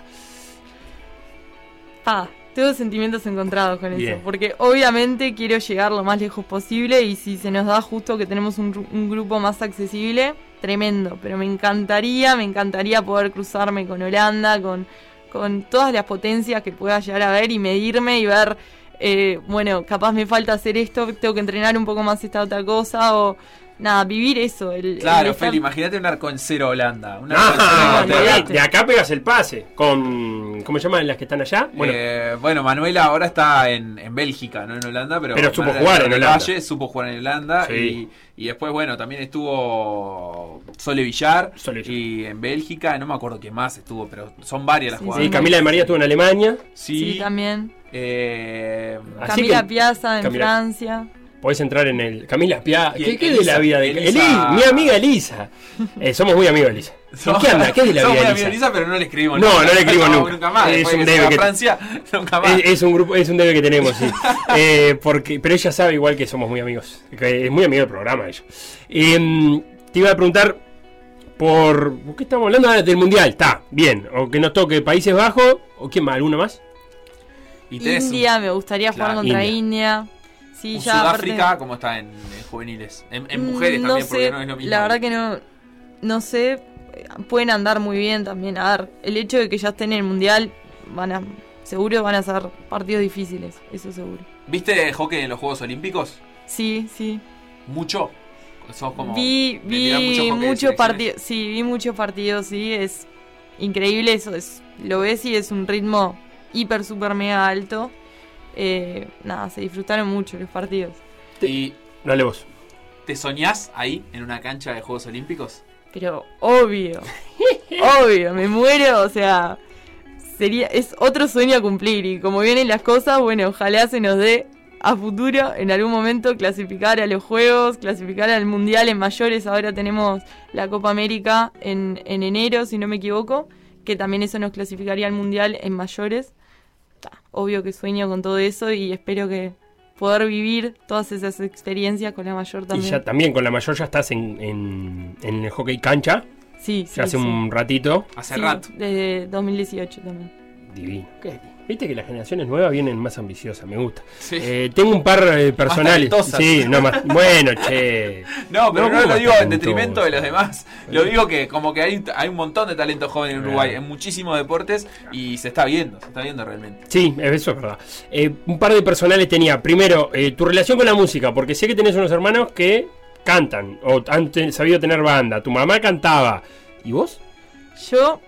Ah, tengo sentimientos encontrados con eso, porque obviamente quiero llegar lo más lejos posible y si se nos da justo que tenemos un, grupo más accesible, tremendo, pero me encantaría, me encantaría poder cruzarme con Holanda, con, con todas las potencias que pueda llegar a ver y medirme y ver eh, bueno, capaz me falta hacer esto, tengo que entrenar un poco más esta otra cosa, o nada, vivir eso. El, claro, Feli, imagínate un arco en cero Holanda. Ah, de, acá pegas el pase. Con, ¿Cómo se llaman las que están allá? Bueno, eh, bueno Manuela ahora está en, Bélgica, no en Holanda, pero, pero supo jugar en Holanda. Valle, supo jugar en Holanda. Y, y, después, bueno, también estuvo Sole Villar, y en Bélgica, no me acuerdo quién más estuvo, pero son varias las jugadoras. Sí, Camila de María estuvo en Alemania. Sí, también. Eh, Camila Piazza en Francia. Podés entrar en el. Camila Piazza. ¿Qué, ¿Qué, de la vida de Elisa? Mi amiga Elisa. Eh, somos muy amigos de Elisa. ¿Qué anda? ¿Qué de la vida de Elisa? Elisa? pero no le escribimos No, no le escribo nunca. nunca más. Es un debe que. Francia, nunca más. Es, un grupo, es un debe que tenemos, sí. eh, porque, pero ella sabe igual que somos muy amigos. es muy amigo del programa ella. Eh, te iba a preguntar por. ¿Por qué estamos hablando del mundial? Está, bien. O que nos toque Países Bajos. ¿O quién más? ¿Alguno más? India, me gustaría jugar contra India. Sí, ya Sudáfrica, ¿cómo está en, juveniles? En, mm, mujeres también, porque no es lo mismo. La verdad que no, no sé, pueden andar muy bien también. A ver, el hecho de que ya estén en el mundial, van a, seguro van a ser partidos difíciles, eso seguro. ¿Viste hockey en los Juegos Olímpicos? Sí, sí. ¿Mucho? Sos como vi vi muchos partidos, sí, vi muchos partidos, sí, es increíble eso, es lo ves y es un ritmo hiper, super, mega alto. Eh, nada, se disfrutaron mucho los partidos. Y dale vos. ¿Te soñás ahí en una cancha de Juegos Olímpicos? Pero obvio, obvio, me muero, o sea, sería es otro sueño a cumplir y como vienen las cosas, bueno, ojalá se nos dé a futuro en algún momento clasificar a los Juegos, clasificar al Mundial en mayores. Ahora tenemos la Copa América en, en enero, si no me equivoco, que también eso nos clasificaría al Mundial en mayores. Obvio que sueño con todo eso y espero que poder vivir todas esas experiencias con la mayor también. Y ya también con la mayor ya estás en, en, en el hockey cancha. Sí, sí. hace un ratito. Hace rato. Desde 2018 también. Divino. Viste que las generaciones nuevas vienen más ambiciosas, me gusta. Eh, tengo un par eh, personales. Sí, no más. Bueno, che. No, pero no, lo digo en detrimento de los demás. Lo digo que como que hay, hay un montón de talento joven en Uruguay, en muchísimos deportes y se está viendo, se está viendo realmente. Sí, eso es verdad. Eh, un par de personales tenía. Primero, tu relación con la música, porque sé que tenés unos hermanos que cantan o han sabido tener banda. Tu mamá cantaba. ¿Y vos? Yo,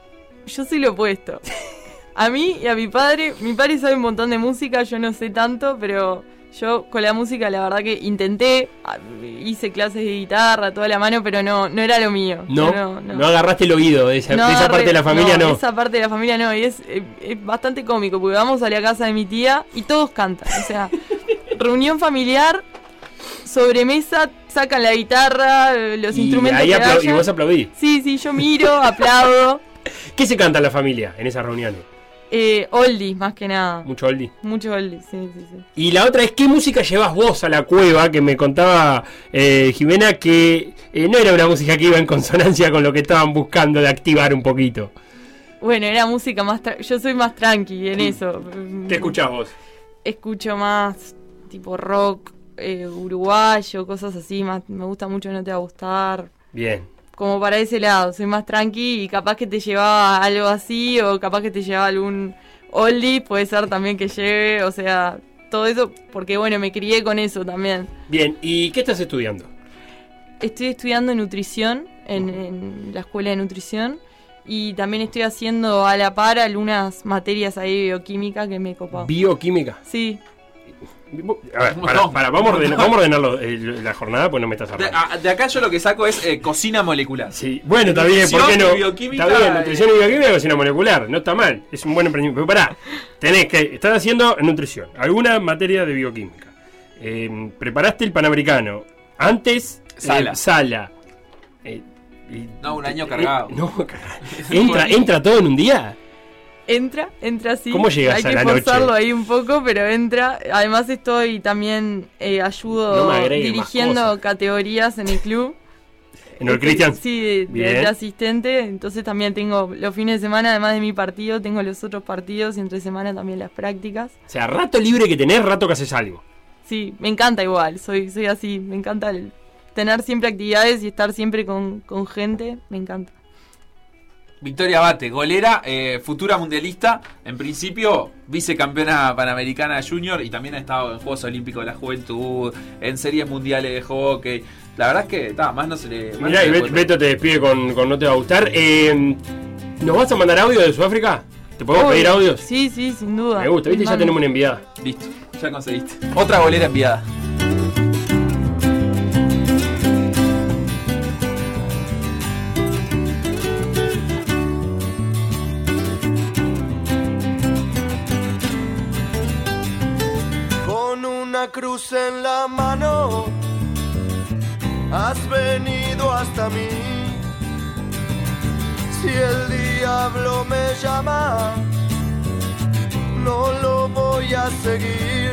yo soy lo opuesto. A mí y a mi padre, mi padre sabe un montón de música, yo no sé tanto, pero yo con la música la verdad que intenté, hice clases de guitarra, toda la mano, pero no, no era lo mío. No, no, agarraste el oído de esa, parte de la familia, no. Esa parte de la familia no, y es, es, bastante cómico, porque vamos a la casa de mi tía y todos cantan. O sea, reunión familiar, sobremesa, sacan la guitarra, los instrumentos. Ahí y vos aplaudís. Sí, sí, yo miro, aplaudo. ¿Qué se canta en la familia en esas reuniones? Eh, oldies, más que nada. Mucho oldie. Mucho oldie, sí, sí, sí. Y la otra es, ¿qué música llevas vos a la cueva? Que me contaba eh, Jimena que eh, no era una música que iba en consonancia con lo que estaban buscando de activar un poquito. Bueno, era música más... Yo soy más tranqui en eso. ¿Qué escuchás vos? Escucho más tipo rock eh, uruguayo, cosas así. Más, me gusta mucho No Te Va a Gustar. Bien como para ese lado, soy más tranqui y capaz que te llevaba algo así o capaz que te llevaba algún oldie, puede ser también que lleve, o sea, todo eso, porque bueno, me crié con eso también. Bien, ¿y qué estás estudiando? Estoy estudiando nutrición en, la escuela de nutrición y también estoy haciendo a la par algunas materias ahí de bioquímica que me he copado. ¿Bioquímica? Sí. A ver, para, vamos, a ordenar, vamos a ordenar eh, la jornada, pues no me estás hablando. De, acá yo lo que saco es eh, cocina molecular. Sí, bueno, está bien, ¿por qué no? Está bien, nutrición y bioquímica y cocina molecular, no está mal, es un buen emprendimiento. Pero pará, tenés que, estás haciendo nutrición, alguna materia de bioquímica. Eh, preparaste el panamericano. Antes, sala. sala. no, un año cargado. no, entra, entra todo en un día entra, entra así. ¿Cómo llegas Hay que forzarlo ahí un poco, pero entra. Además estoy también eh, ayudo dirigiendo categorías en el club. ¿En el Cristian? Sí, de, asistente. Entonces también tengo los fines de semana, además de mi partido, tengo los otros partidos y entre semana también las prácticas. O sea, rato libre que tenés, rato que haces algo. Sí, me encanta igual, soy, soy así, me encanta tener siempre actividades y estar siempre con, con gente, me encanta. Victoria Bate, golera, eh, futura mundialista, en principio vicecampeona panamericana junior y también ha estado en Juegos Olímpicos de la Juventud, en series mundiales de hockey. La verdad es que está, más no se le. Mirá, y Beto te despide con, No Te Va a Gustar. Eh, ¿Nos vas a mandar audio de Sudáfrica? ¿Te podemos pedir audios? Sí, sí, sin duda. Me gusta, viste, ya tenemos una enviada. Listo, ya conseguiste. Otra golera enviada. Cruz en la mano, has venido hasta mí. Si el diablo me llama, no lo voy a seguir.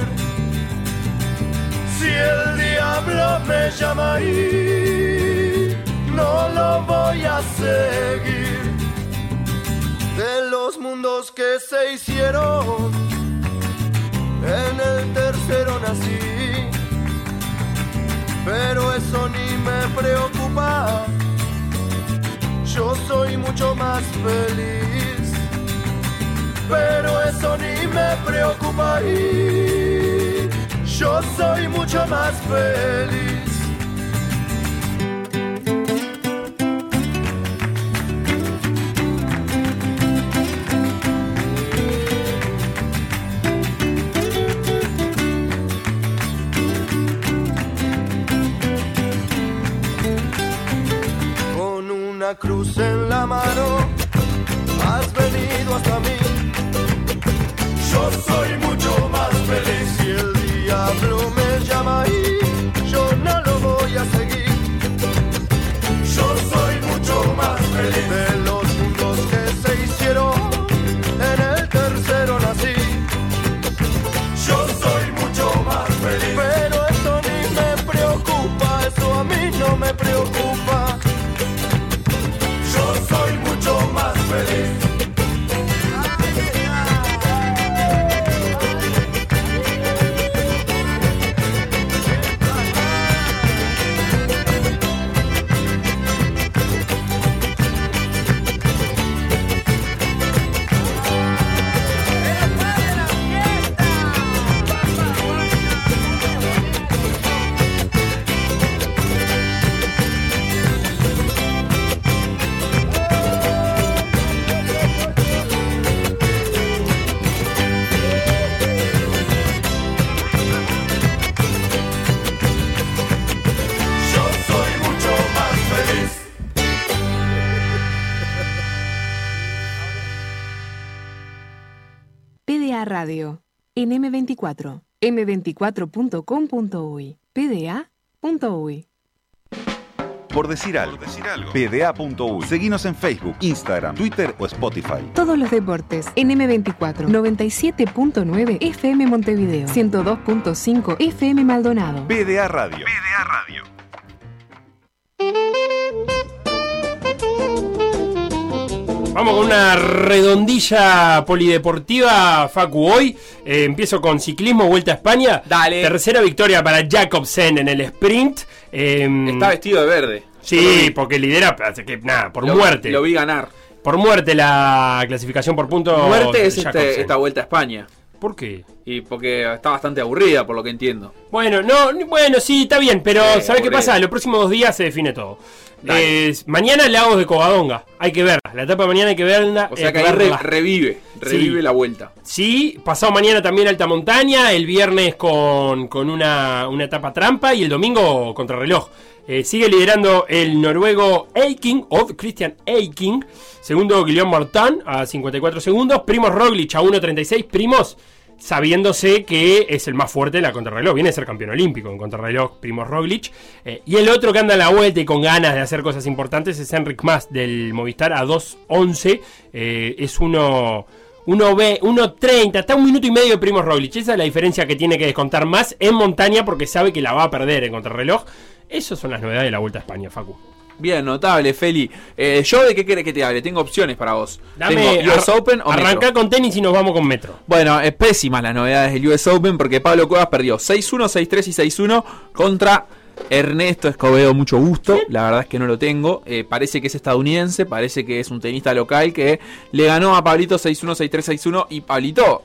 Si el diablo me llama ahí, no lo voy a seguir. De los mundos que se hicieron en el pero eso ni me preocupa. yo soy mucho más feliz. Pero eso ni me preocupa y yo soy mucho más feliz. Cruz en la mano, Radio. En M24. M24.com.uy. PDA.uy. Por decir algo. PDA.uy. Seguinos en Facebook, Instagram, Twitter o Spotify. Todos los deportes en M24. 97.9 FM Montevideo. 102.5 FM Maldonado. PDA Radio. PDA Radio. Vamos con una redondilla polideportiva, Facu. Hoy eh, empiezo con ciclismo, Vuelta a España. Dale. Tercera victoria para Jacobsen en el sprint. Eh, Está vestido de verde. Sí, porque lidera, que nada, por Lo- muerte. Lo vi ganar. Por muerte la clasificación por puntos. Muerte es este- esta vuelta a España. ¿Por qué? Y porque está bastante aburrida, por lo que entiendo. Bueno, no, bueno, sí, está bien, pero ¿sabes qué pasa? Los próximos dos días se define todo. Es- mañana Lagos de Covadonga, hay que verla. La etapa de mañana hay que verla. O sea eh, que ahí re- revive, revive Sí. la vuelta. Sí, pasado mañana también alta montaña, el viernes con, con una, una etapa trampa y el domingo contrarreloj. Eh, sigue liderando el noruego Eiking, o Christian Eiking, segundo Guillaume Martin a 54 segundos, Primos Roglic a 1.36, Primos sabiéndose que es el más fuerte de la contrarreloj, viene a ser campeón olímpico en contrarreloj, Primos Roglic, Eh, y el otro que anda a la vuelta y con ganas de hacer cosas importantes es Enric Mas del Movistar a 2.11, Eh, es uno... 1B, 1.30, está un minuto y medio de Primo Roglic. Esa es la diferencia que tiene que descontar más en montaña porque sabe que la va a perder en contrarreloj. Esas son las novedades de la Vuelta a España, Facu. Bien, notable, Feli. Eh, ¿Yo de qué querés que te hable? Tengo opciones para vos. Dame, Tengo US Open o arrancá Metro. con tenis y nos vamos con Metro. Bueno, es pésimas las novedades del US Open porque Pablo Cuevas perdió 6-1, 6-3 y 6-1 contra Ernesto Escobedo. Mucho gusto, la verdad es que no lo tengo. Eh, parece que es estadounidense, parece que es un tenista local que le ganó a Pablito 6-1, 6-3, 6-1 y Pablito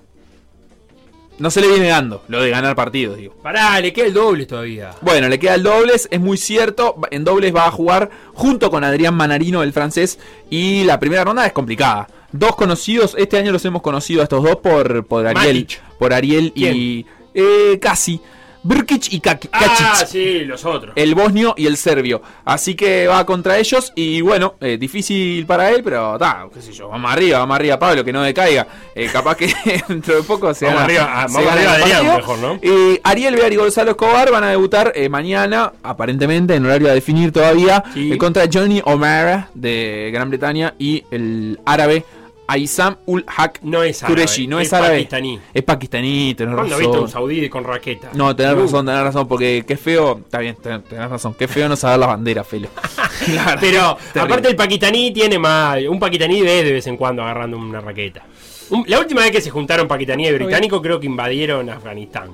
no se le viene dando lo de ganar partidos, digo. Pará, le queda el doble todavía. Bueno, le queda el dobles, es muy cierto. En dobles va a jugar junto con Adrián Manarino, el francés. Y la primera ronda es complicada. Dos conocidos, este año los hemos conocido a estos dos por, por Ariel. Por Ariel y. Eh, casi. Brkic y Ah, Kacic. sí, los otros. El bosnio y el serbio. Así que va contra ellos. Y bueno, eh, difícil para él, pero ta, qué sé yo. Vamos arriba, vamos arriba, Pablo, que no decaiga. Eh, capaz que dentro de poco se Vamos gana- arriba, ah, se vamos arriba partido. mejor, ¿no? Eh, Ariel Bear y Gonzalo Escobar van a debutar eh, mañana, aparentemente, en horario a definir todavía, Sí. eh, contra Johnny O'Mara de Gran Bretaña y el árabe Aizam ul Haq No es árabe. No es, es árabe. pakistaní. Es pakistaní, tenés ¿Cuándo razón. viste un saudí con raqueta? No, tenés Uh, razón, tenés razón, porque qué feo. Está bien, ten- tenés razón. Qué feo no saber las banderas, Felo. La verdad, Pero aparte el paquistaní tiene más. Un paquistaní ve de vez en cuando agarrando una raqueta. Un- la última vez que se juntaron paquistaní y británico creo que invadieron Afganistán.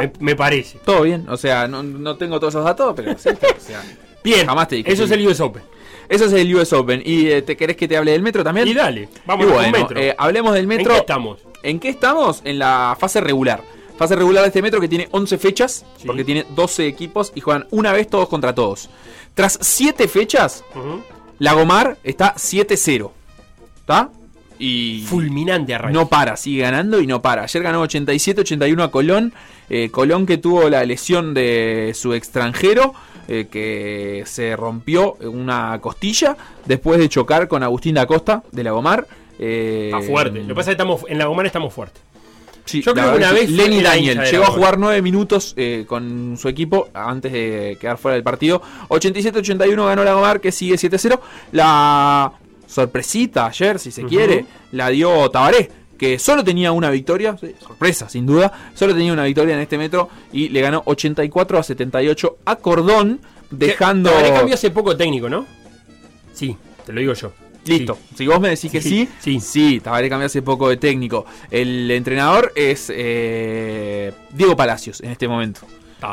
Me, me parece. Todo bien, o sea, no, no tengo todos esos datos, pero sí, o sea, Bien, Jamás te dije eso es el US Open. Eso es el US Open. ¿Y eh, te querés que te hable del metro también? Y dale, vamos Y bueno, metro. eh, hablemos del metro. ¿En qué estamos? ¿En qué estamos? En la fase regular. Fase regular de este metro que tiene 11 fechas, Sí. porque tiene 12 equipos y juegan una vez todos contra todos. Tras 7 fechas, Ujú. Lagomar está 7-0. ¿Está? Y Fulminante arranque. no para, sigue ganando y no para. Ayer ganó 87-81 a Colón. Eh, Colón que tuvo la lesión de su extranjero, eh, que se rompió una costilla después de chocar con Agustín da Costa de Lagomar. Eh, Está fuerte. Lo que pasa es que estamos, en la Gomara estamos fuertes. Sí, Yo creo que una vez Lenny Daniel llegó a jugar 9 minutos eh, con su equipo antes de quedar fuera del partido. 87-81 ganó la Gomar, que sigue 7-0. La sorpresita ayer, si se quiere, la dio Tabaré, que solo tenía una victoria, sí, sorpresa sin duda, solo tenía una victoria en este metro y le ganó 84 a 78 a Cordón, dejando... Tabaré cambió hace poco técnico, ¿no? Sí, te lo digo yo. Listo. Si vos me decís que sí, Sí, sí, Tabaré cambió hace poco de técnico. El entrenador es eh, Diego Palacios en este momento.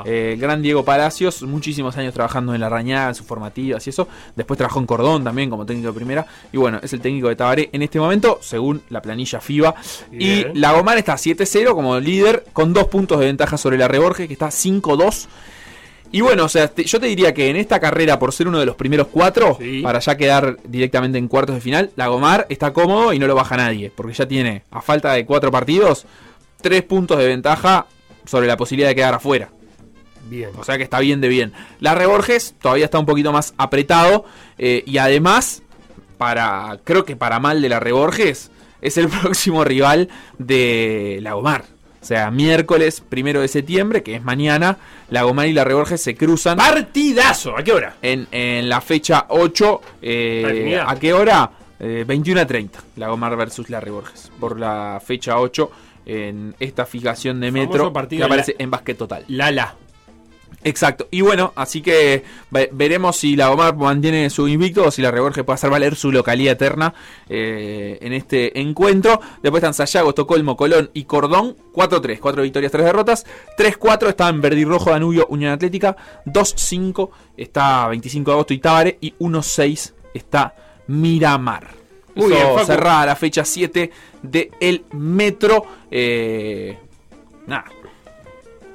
Eh, el gran Diego Palacios, muchísimos años trabajando en la rañada, en sus formativas y eso. Después trabajó en Cordón también como técnico de primera. Y bueno, es el técnico de Tabaré en este momento, según la planilla FIBA. Bien. Y la Gomar está 7-0 como líder, con dos puntos de ventaja sobre la Reborges, que está 5-2. Y bueno, o sea, te- yo te diría que en esta carrera, por ser uno de los primeros cuatro, Sí. para ya quedar directamente en cuartos de final, la Gomar está cómodo y no lo baja nadie, porque ya tiene, a falta de cuatro partidos, tres puntos de ventaja sobre la posibilidad de quedar afuera. Bien. O sea que está bien de bien. La Reborges todavía está un poquito más apretado. eh, y además, para. Creo que para mal de la Reborges, es el próximo rival de la Gomar. O sea, miércoles primero de septiembre, que es mañana, la Gomar y la Reborges se cruzan Partidazo. ¿A qué hora? en, en la fecha 8. eh. ¿A qué hora? Eh, 21 a 30. La Gomar versus la Reborges. Por la fecha 8 en esta fijación de metro partido que aparece en Basket Total. Lala. Exacto. Y bueno, así que ve- veremos si la Gomar mantiene su invicto o si la Reborges puede hacer valer su localidad eterna eh, en este encuentro. Después están Sayago, Estocolmo, Colón y Cordón. 4-3, 4 victorias, 3 derrotas. 3-4 están Verdi Rojo, Danubio, Unión Atlética. 2-5 está 25 de agosto y Tábare. Y 1-6 está Miramar. Muy Eso, bien, cerrada la fecha 7 de el Metro. Eh, nada.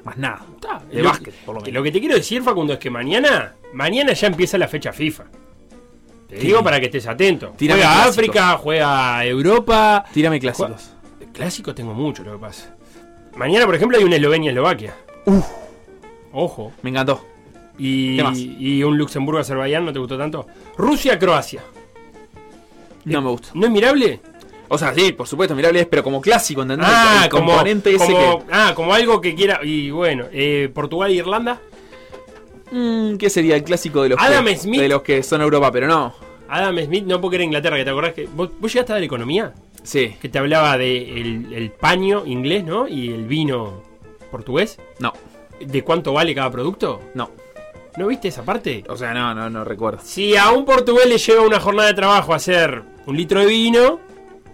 Más nada. Está. De Lo- básquet, por lo que menos. Lo que te quiero decir, Facundo, es que mañana, mañana ya empieza la fecha FIFA. Te Sí. digo para que estés atento. Tírame juega clásicos. África, juega Europa. Tírame clásicos. Clásicos tengo mucho, lo que pasa. Mañana, por ejemplo, hay un Eslovenia-Eslovaquia. Ojo. Me encantó. Y, ¿Qué más? y un Luxemburgo-Azerbaiyán, ¿no te gustó tanto? Rusia-Croacia. No me gusta. ¿No es mirable? O sea, sí, por supuesto, mirable es, pero como clásico, ¿entendés? Ah, el como, componente ese como- que. ah, como algo que quiera. Y bueno, eh, Portugal e Irlanda. Mm, ¿Qué sería el clásico de los, Adam que, Smith. de los que son Europa? Pero no. Adam Smith, no porque era Inglaterra, que te acordás que. ¿Vos, vos llegaste a dar economía? Sí, Que te hablaba de el, el paño inglés, ¿no? Y el vino portugués. no, ¿De cuánto vale cada producto? no. ¿No viste esa parte? O sea, no, no, no recuerdo. Si a un portugués le lleva una jornada de trabajo hacer un litro de vino,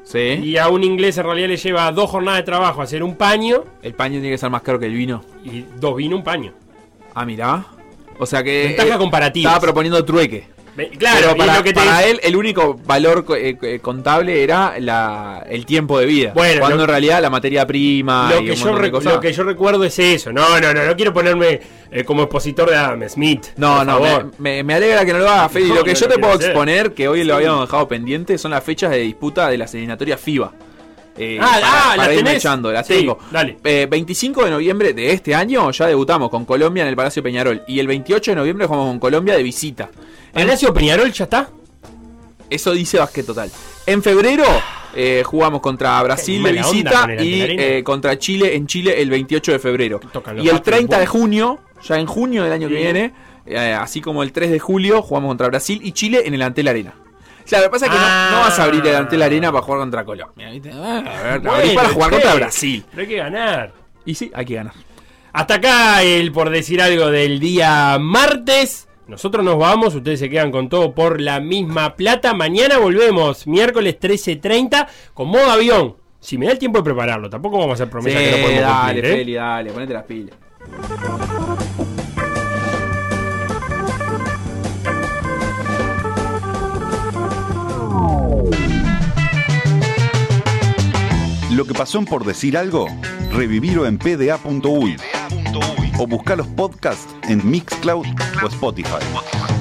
Sí. y a un inglés en realidad le lleva dos jornadas de trabajo hacer un paño, El paño tiene que ser más caro que el vino. y dos vinos, un paño. Ah, mirá. O sea que. Ventaja eh, comparativa. Estaba proponiendo trueque. Claro, Pero para, lo que te para dice- él, el único valor eh, eh, contable era la, el tiempo de vida. Bueno, cuando en realidad la materia prima. lo y que, yo lo que recuerdo es eso. No, no, no, no quiero ponerme eh, como expositor de Adam Smith. No, por no, favor. me, me- me alegra que no lo haga Fede. No, lo que no yo te puedo hacer. exponer, que hoy lo habíamos dejado pendiente, son las fechas de disputa de las eliminatorias FIBA. Eh, Ah, ah, ¿las irme tenés? echando, las Sí, tengo. dale. Eh, 25 de noviembre de este año ya debutamos con Colombia en el Palacio Peñarol. Y el 28 de noviembre jugamos con Colombia de visita. Palacio Peñarol ya está. eso dice Basquet Total. En febrero eh, jugamos contra Brasil de visita y eh, contra Chile en Chile el 28 de febrero. Y el Astros 30 de junio, ya en junio del año que viene, eh, así como el 3 de julio, jugamos contra Brasil y Chile en el Antel Arena. Claro, lo que pasa es que no- Ah. no, vas a abrir el Antel Arena para jugar contra Colombia. Ah, a ver, Bueno, para jugar contra Brasil. Pero hay que ganar. Y sí, hay que ganar. Hasta acá el por decir algo del día martes. Nosotros nos vamos, ustedes se quedan con todo por la misma plata. Mañana volvemos, miércoles 13.30, con modo avión. Si me da el tiempo de prepararlo, tampoco vamos a hacer promesas sí, que no podemos dale, cumplir. ¿eh? Feli, dale, ponete las pilas. Lo que pasó por decir algo, revivirlo en pda.uy o buscar los podcasts en Mixcloud o Spotify.